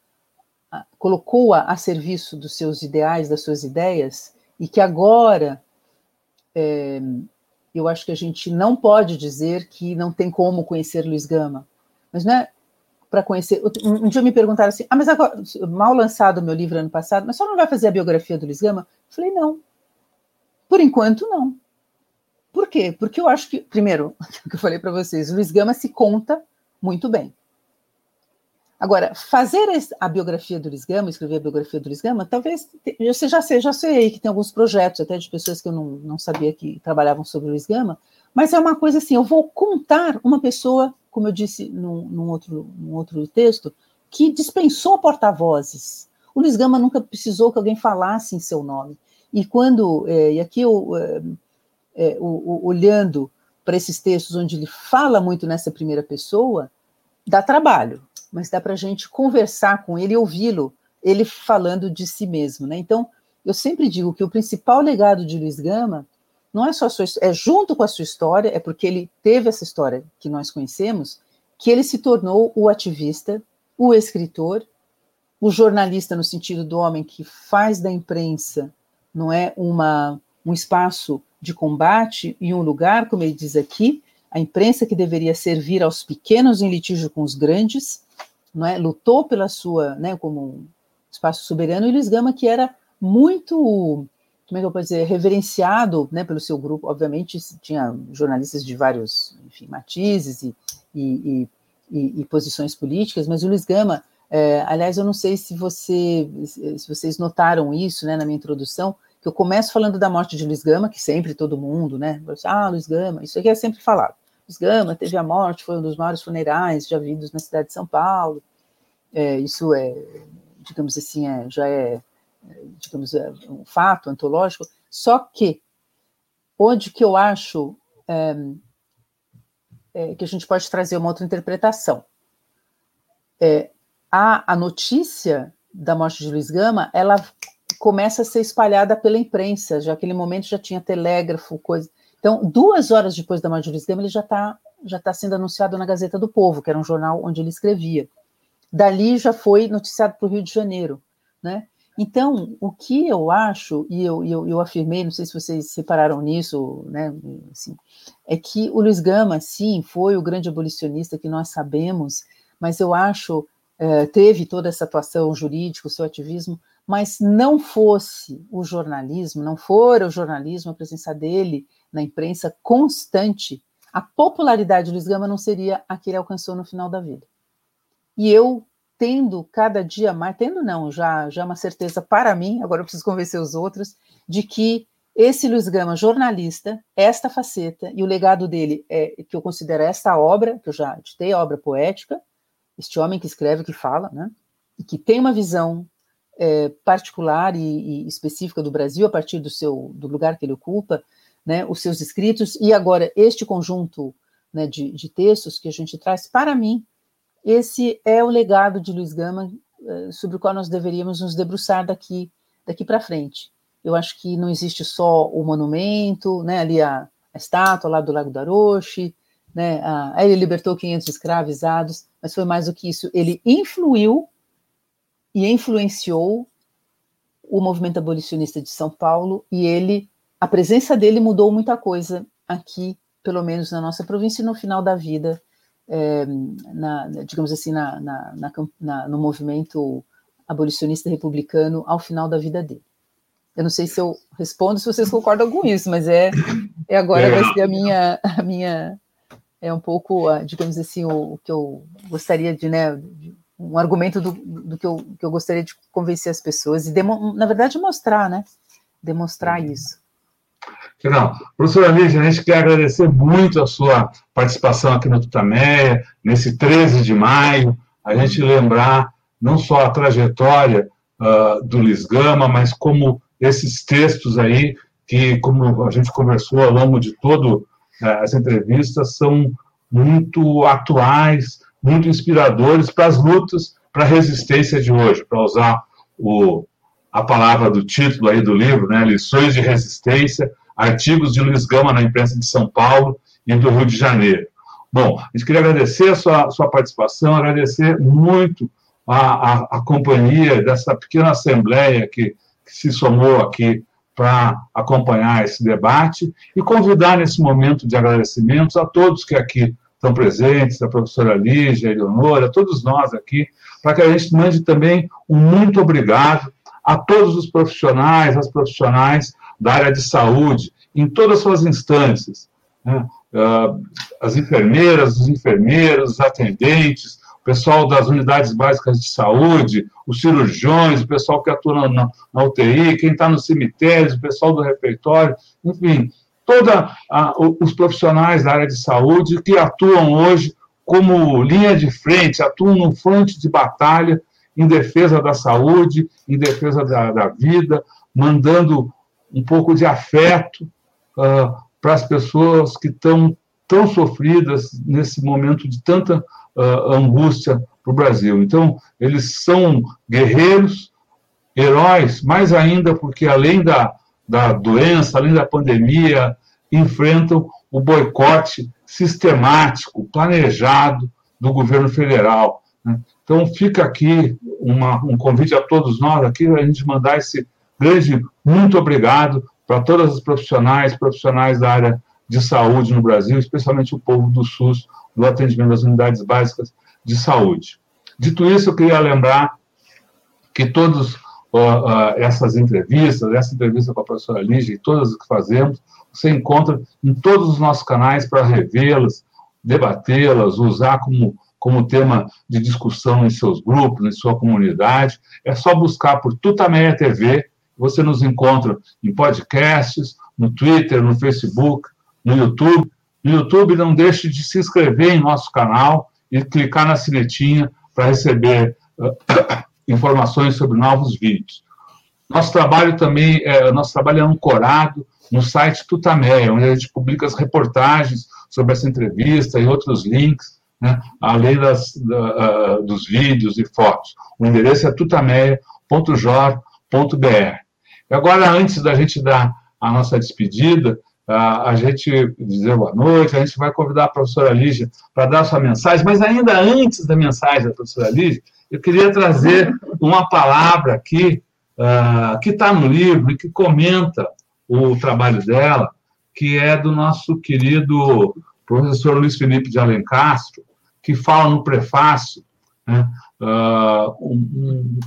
colocou-a a serviço dos seus ideais, das suas ideias, e que agora é, eu acho que a gente não pode dizer que não tem como conhecer Luiz Gama, mas não é para conhecer. Um, dia me perguntaram assim: ah, mas agora, mal lançado o meu livro ano passado, mas só não vai fazer a biografia do Luiz Gama? Eu falei: não, por enquanto não. Por quê? Porque eu acho que, primeiro, o que eu falei para vocês, Luiz Gama se conta muito bem. Agora, fazer a biografia do Luiz Gama, escrever a biografia do Luiz Gama, talvez você já sei, já sei que tem alguns projetos, até de pessoas que eu não, não sabia que trabalhavam sobre o Luiz Gama, mas é uma coisa assim, eu vou contar uma pessoa, como eu disse num, num outro, num outro texto, que dispensou porta-vozes. O Luiz Gama nunca precisou que alguém falasse em seu nome. E quando, é, e aqui eu, é, é, olhando para esses textos onde ele fala muito nessa primeira pessoa, dá trabalho, mas dá para a gente conversar com ele ouvi-lo, ele falando de si mesmo, né? Então, eu sempre digo que o principal legado de Luiz Gama não é só sua, é junto com a sua história, é porque ele teve essa história que nós conhecemos, que ele se tornou o ativista, o escritor, o jornalista no sentido do homem que faz da imprensa, não é uma um espaço de combate e um lugar, como ele diz aqui, a imprensa que deveria servir aos pequenos em litígio com os grandes, não é? lutou pela sua, né, como um espaço soberano, e Luiz Gama, que era muito, como é que eu posso dizer, reverenciado né, pelo seu grupo, obviamente tinha jornalistas de vários enfim, matizes e, e, e, e posições políticas, mas o Luiz Gama, é, aliás, eu não sei se, você, se vocês notaram isso né, na minha introdução, que eu começo falando da morte de Luiz Gama, que sempre todo mundo, né, ah, Luiz Gama, isso aqui é sempre falado. Luiz Gama teve a morte, foi um dos maiores funerais já vidos na cidade de São Paulo. É, isso é, digamos assim, é, já é, digamos, é um fato antológico. Só que, onde que eu acho é, é, que a gente pode trazer uma outra interpretação? É, a, a notícia da morte de Luiz Gama, ela começa a ser espalhada pela imprensa, já aquele momento já tinha telégrafo, coisa. Então, duas horas depois da morte de Luiz Gama, ele já está já tá sendo anunciado na Gazeta do Povo, que era um jornal onde ele escrevia. Dali já foi noticiado para o Rio de Janeiro, né? Então, o que eu acho, e eu, eu, eu afirmei, não sei se vocês separaram nisso, né, assim, é que o Luiz Gama, sim, foi o grande abolicionista que nós sabemos, mas eu acho, é, teve toda essa atuação jurídica, o seu ativismo, mas não fosse o jornalismo, não fora o jornalismo, a presença dele na imprensa constante, a popularidade do Luiz Gama não seria a que ele alcançou no final da vida. E eu tendo cada dia mais, tendo não, já já é uma certeza para mim, agora eu preciso convencer os outros, de que esse Luiz Gama, jornalista, esta faceta e o legado dele é que eu considero esta obra, que eu já ditei, a obra poética, este homem que escreve, que fala, né, e que tem uma visão é, particular e, e, específica do Brasil a partir do seu do lugar que ele ocupa, né, os seus escritos e agora este conjunto né, de, de, textos que a gente traz, para mim, esse é o legado de Luiz Gama eh, sobre o qual nós deveríamos nos debruçar daqui daqui para frente. Eu acho que não existe só o monumento, né, ali a, a estátua lá do Lago da Roche, né, a, ele libertou 500 escravizados, mas foi mais do que isso. Ele influiu e influenciou o movimento abolicionista de São Paulo e ele, a presença dele mudou muita coisa aqui, pelo menos na nossa província, e no final da vida, é, na, digamos assim, na, na, na, no movimento abolicionista republicano ao final da vida dele. Eu não sei se eu respondo, se vocês concordam com isso, mas é, é agora é. vai ser a minha, a minha é um pouco, digamos assim, o, o que eu gostaria de, né, de, um argumento do, do que, eu, que eu gostaria de convencer as pessoas e, na verdade, mostrar, né, demonstrar isso. Não, professora Lígia, a gente quer agradecer muito a sua participação aqui no Tutameia, nesse 13 de maio, a gente lembrar não só a trajetória uh, do Luiz Gama, mas como esses textos aí, que, como a gente conversou ao longo de todas uh, as entrevistas, são muito atuais, muito inspiradores para as lutas, para a resistência de hoje, para usar o, a palavra do título aí do livro, né, Lições de Resistência, artigos de Luiz Gama na imprensa de São Paulo e do Rio de Janeiro. Bom, a gente queria agradecer a sua, sua participação, agradecer muito a, a, a companhia dessa pequena assembleia que, que se somou aqui para acompanhar esse debate e convidar nesse momento de agradecimentos a todos que aqui estão presentes, a professora Lígia, a Eleonora, todos nós aqui, para que a gente mande também um muito obrigado a todos os profissionais, as profissionais da área de saúde, em todas as suas instâncias. Né? Uh, as enfermeiras, os enfermeiros, os atendentes, pessoal das unidades básicas de saúde, os cirurgiões, o pessoal que atua na, na UTI, quem está no cemitério, o pessoal do refeitório, enfim, todos os profissionais da área de saúde que atuam hoje como linha de frente, atuam no fronte de batalha em defesa da saúde, em defesa da, da vida, mandando um pouco de afeto uh, para as pessoas que estão tão sofridas nesse momento de tanta uh, angústia para o Brasil. Então, eles são guerreiros, heróis, mais ainda porque, além da, da doença, além da pandemia, enfrentam o boicote sistemático, planejado do governo federal. Né? Então, fica aqui uma, um convite a todos nós aqui, a gente mandar esse grande muito obrigado para todas as profissionais, profissionais da área de saúde no Brasil, especialmente o povo do SUS, do atendimento das unidades básicas de saúde. Dito isso, eu queria lembrar que todas uh, uh, essas entrevistas, essa entrevista com a professora Lígia e todas as que fazemos, você encontra em todos os nossos canais para revê-las, debatê-las, usar como, como tema de discussão em seus grupos, em sua comunidade. É só buscar por Tutameia TV, você nos encontra em podcasts, no Twitter, no Facebook, no YouTube, no YouTube, não deixe de se inscrever em nosso canal e clicar na sinetinha para receber uh, informações sobre novos vídeos. Nosso trabalho também, é, nosso trabalho é ancorado no site Tutameia, onde a gente publica as reportagens sobre essa entrevista e outros links, né, além das, da, uh, dos vídeos e fotos. O endereço é tutameia.jor.br. Agora, antes da gente dar a nossa despedida, a gente dizer boa noite, a gente vai convidar a professora Lígia para dar sua mensagem, mas ainda antes da mensagem da professora Lígia, eu queria trazer uma palavra aqui uh, que está no livro e que comenta o trabalho dela, que é do nosso querido professor Luiz Felipe de Alencastro, que fala no prefácio né, uh, um,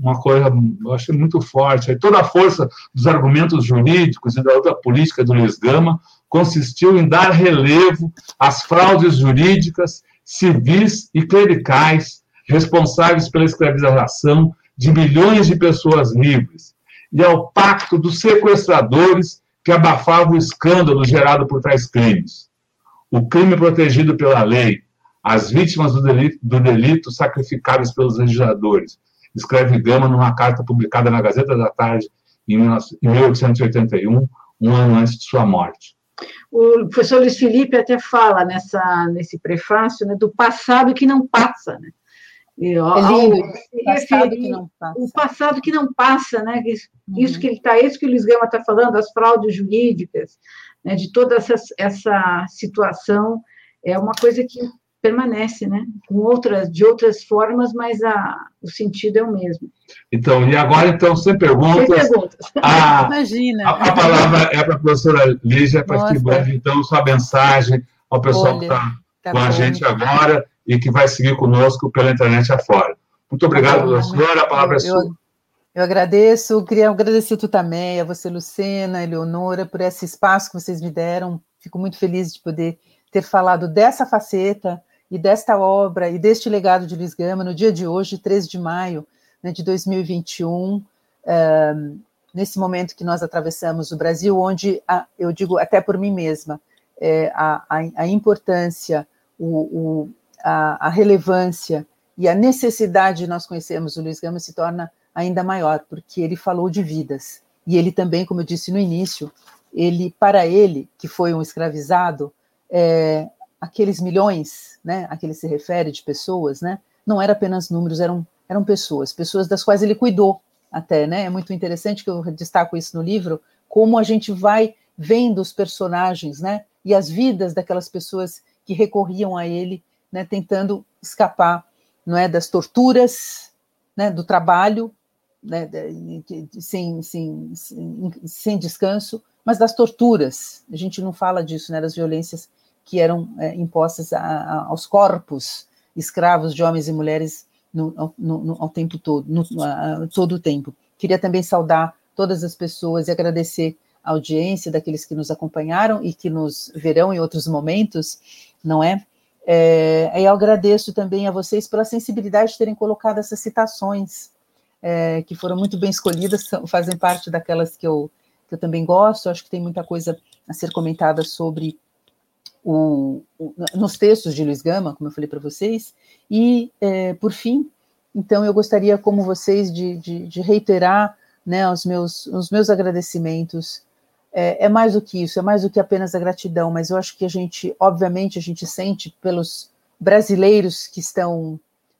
uma coisa, eu achei muito forte. toda a força dos argumentos jurídicos e da outra política do Luiz Gama consistiu em dar relevo às fraudes jurídicas, civis e clericais responsáveis pela escravização de milhões de pessoas livres e ao pacto dos sequestradores que abafava o escândalo gerado por tais crimes. O crime protegido pela lei, as vítimas do delito, do delito sacrificadas pelos legisladores, escreve Gama numa carta publicada na Gazeta da Tarde em 1881, um ano antes de sua morte. O professor Luiz Felipe até fala nessa, nesse prefácio né, do passado que não passa. Né? E, ó, é lindo, o passado que não passa. O passado que não passa, né? Isso, uhum. isso que ele está, isso que o Luiz Gama está falando, as fraudes jurídicas, né, de toda essa, essa situação, é uma coisa que permanece, né? Com outras, de outras formas, mas a, o sentido é o mesmo. Então, e agora, então, sem perguntas. Sem perguntas. A, Imagina. A, a palavra é para a professora Lígia, para que mande, então, sua mensagem ao pessoal Olha, que está tá com bom. a gente agora e que vai seguir conosco pela internet afora. Muito obrigado, professora. A palavra é eu, é sua. Eu agradeço, queria agradecer tu também, a você, Lucena, Eleonora, por esse espaço que vocês me deram. Fico muito feliz de poder ter falado dessa faceta e desta obra e deste legado de Luiz Gama no dia de hoje, 13 de maio né, de 2021, um, nesse momento que nós atravessamos o Brasil, onde a, eu digo até por mim mesma, é, a, a, a, importância, o, o, a, a, relevância e a necessidade de nós conhecermos o Luiz Gama se torna ainda maior, porque ele falou de vidas. E ele também, como eu disse no início, ele, para ele, que foi um escravizado, é, aqueles milhões, né, a que ele se refere de pessoas, né, não eram apenas números, eram, eram pessoas, pessoas das quais ele cuidou até, né, é muito interessante que eu destaco isso no livro, como a gente vai vendo os personagens, né, e as vidas daquelas pessoas que recorriam a ele, né, tentando escapar, não é, das torturas, né, do trabalho, né, sem, sem, sem, sem descanso, mas das torturas. A gente não fala disso, né, das violências que eram é, impostas a, a, aos corpos escravos de homens e mulheres no, no, no, ao tempo todo, a, todo o tempo. Queria também saudar todas as pessoas e agradecer a audiência daqueles que nos acompanharam e que nos verão em outros momentos, não é? é eu agradeço também a vocês pela sensibilidade de terem colocado essas citações, é, que foram muito bem escolhidas, são, fazem parte daquelas que eu, que eu também gosto, acho que tem muita coisa a ser comentada sobre o, o, nos textos de Luiz Gama, como eu falei para vocês, e, é, por fim, então eu gostaria, como vocês, de, de, de reiterar né, os, meus, os meus agradecimentos. É, é, mais do que isso, é mais do que apenas a gratidão, mas eu acho que a gente, obviamente, a gente sente pelos brasileiros que estão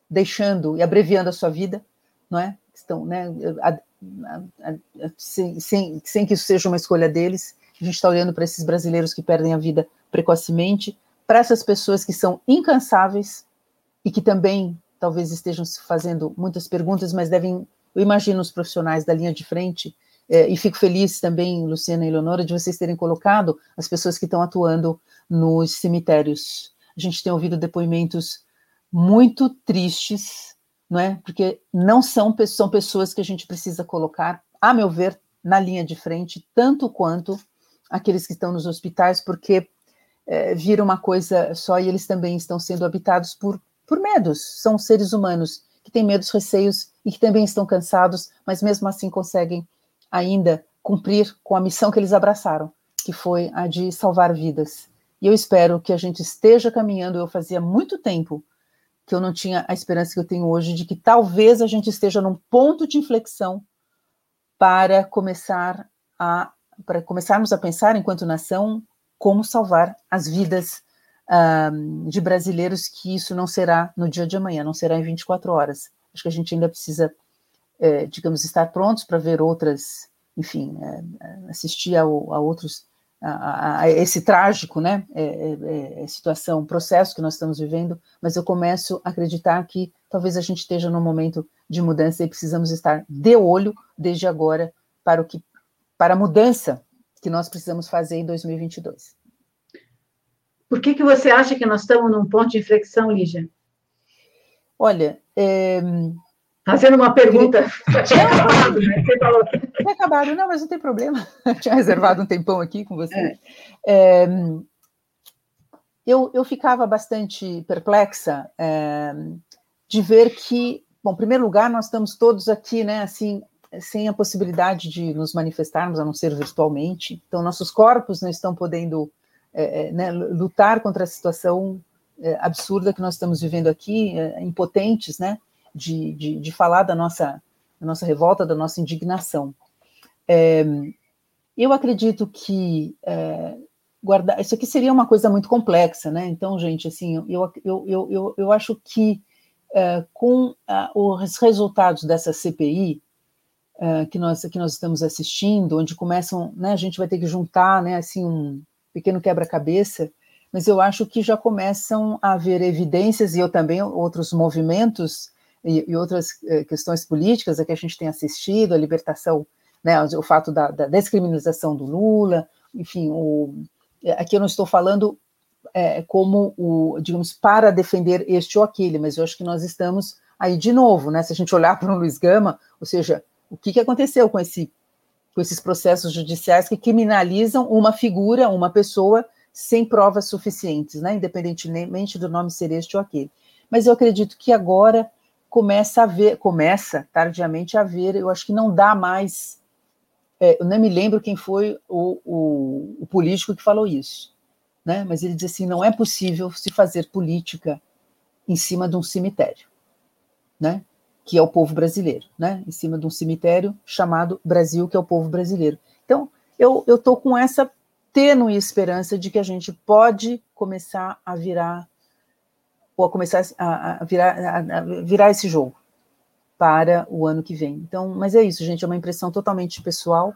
deixando e abreviando a sua vida, não é? Estão, né, a, a, a, sem, sem, sem que isso seja uma escolha deles, a gente está olhando para esses brasileiros que perdem a vida precocemente, para essas pessoas que são incansáveis e que também talvez estejam se fazendo muitas perguntas, mas devem, eu imagino os profissionais da linha de frente, é, e fico feliz também, Luciana e Leonora, de vocês terem colocado as pessoas que estão atuando nos cemitérios. A gente tem ouvido depoimentos muito tristes, não é? Porque não são, são pessoas que a gente precisa colocar, a meu ver, na linha de frente, tanto quanto aqueles que estão nos hospitais, porque é, vira uma coisa só e eles também estão sendo habitados por, por medos. São seres humanos que têm medos, receios e que também estão cansados, mas mesmo assim conseguem ainda cumprir com a missão que eles abraçaram, que foi a de salvar vidas. E eu espero que a gente esteja caminhando. Eu fazia muito tempo que eu não tinha a esperança que eu tenho hoje de que talvez a gente esteja num ponto de inflexão para começar a para começarmos a pensar, enquanto nação, como salvar as vidas uh, de brasileiros, que isso não será no dia de amanhã, não será em 24 horas. Acho que a gente ainda precisa, é, digamos, estar prontos para ver outras, enfim, é, assistir a, a outros, a, a, esse trágico, né, é, é, é, situação, processo que nós estamos vivendo, mas eu começo a acreditar que talvez a gente esteja num momento de mudança e precisamos estar de olho desde agora para o que para a mudança que nós precisamos fazer em 2022. Por que, que você acha que nós estamos num ponto de inflexão, Lígia? Olha, é... Fazendo uma pergunta. Tinha acabado, né? Você falou. Tinha acabado, não, mas não tem problema. tinha reservado um tempão aqui com você. É. É... Eu, eu ficava bastante perplexa é, de ver que, bom, em primeiro lugar, nós estamos todos aqui, né, assim, sem a possibilidade de nos manifestarmos, a não ser virtualmente. Então, nossos corpos não estão podendo é, é, né, lutar contra a situação é, absurda que nós estamos vivendo aqui, é, impotentes, né, de, de, de, falar da nossa, da nossa revolta, da nossa indignação. É, eu acredito que é, guardar isso aqui seria uma coisa muito complexa, né? Então, gente, assim, eu, eu, eu, eu, eu acho que com uh, os resultados dessa CPI que, nós, que nós estamos assistindo, onde começam, né, a gente vai ter que juntar, né, assim, um pequeno quebra-cabeça, mas eu acho que já começam a haver evidências, e eu também, outros movimentos e, e outras questões políticas a que a gente tem assistido, a libertação, né, o fato da, da descriminalização do Lula, enfim, o, aqui eu não estou falando é, como o, digamos, para defender este ou aquele, mas eu acho que nós estamos aí de novo, né? Se a gente olhar para o Luiz Gama, ou seja, o que, que aconteceu com, esse, com esses processos judiciais que criminalizam uma figura, uma pessoa, sem provas suficientes, né? Independentemente do nome ser este ou aquele. Mas eu acredito que agora começa a ver, começa tardiamente a ver, eu acho que não dá mais. É, eu nem me lembro quem foi o, o, o político que falou isso né? mas ele diz assim: não é possível se fazer política em cima de um cemitério, né? Que é o povo brasileiro, né? em cima de um cemitério chamado Brasil, que é o povo brasileiro. Então, eu estou com essa tênue esperança de que a gente pode começar a virar, ou a começar a, a virar, a virar esse jogo para o ano que vem. Então, mas é isso, gente, é uma impressão totalmente pessoal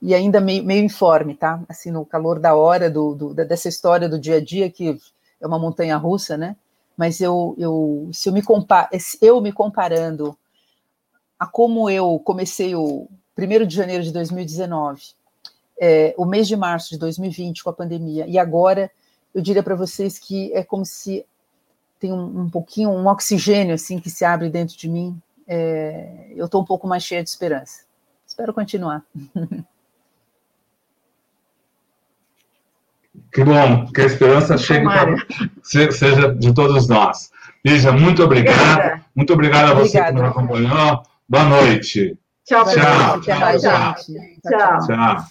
e ainda meio, meio informe, tá? Assim, no calor da hora do, do, dessa história do dia a dia, que é uma montanha russa, né? Mas eu, eu se eu me, compa eu me comparando a como eu comecei o 1 de janeiro de 2019, é, o mês de março de 2020 com a pandemia, e agora eu diria para vocês que é como se tem um, um, pouquinho, um oxigênio assim que se abre dentro de mim. É, eu estou um pouco mais cheia de esperança. Espero continuar. Que bom, que a esperança chegue para, seja de todos nós. Lígia, muito obrigado. Muito obrigado a você Obrigada. que nos acompanhou. Boa noite. Tchau, tchau. Tchau. tchau. tchau. tchau. tchau.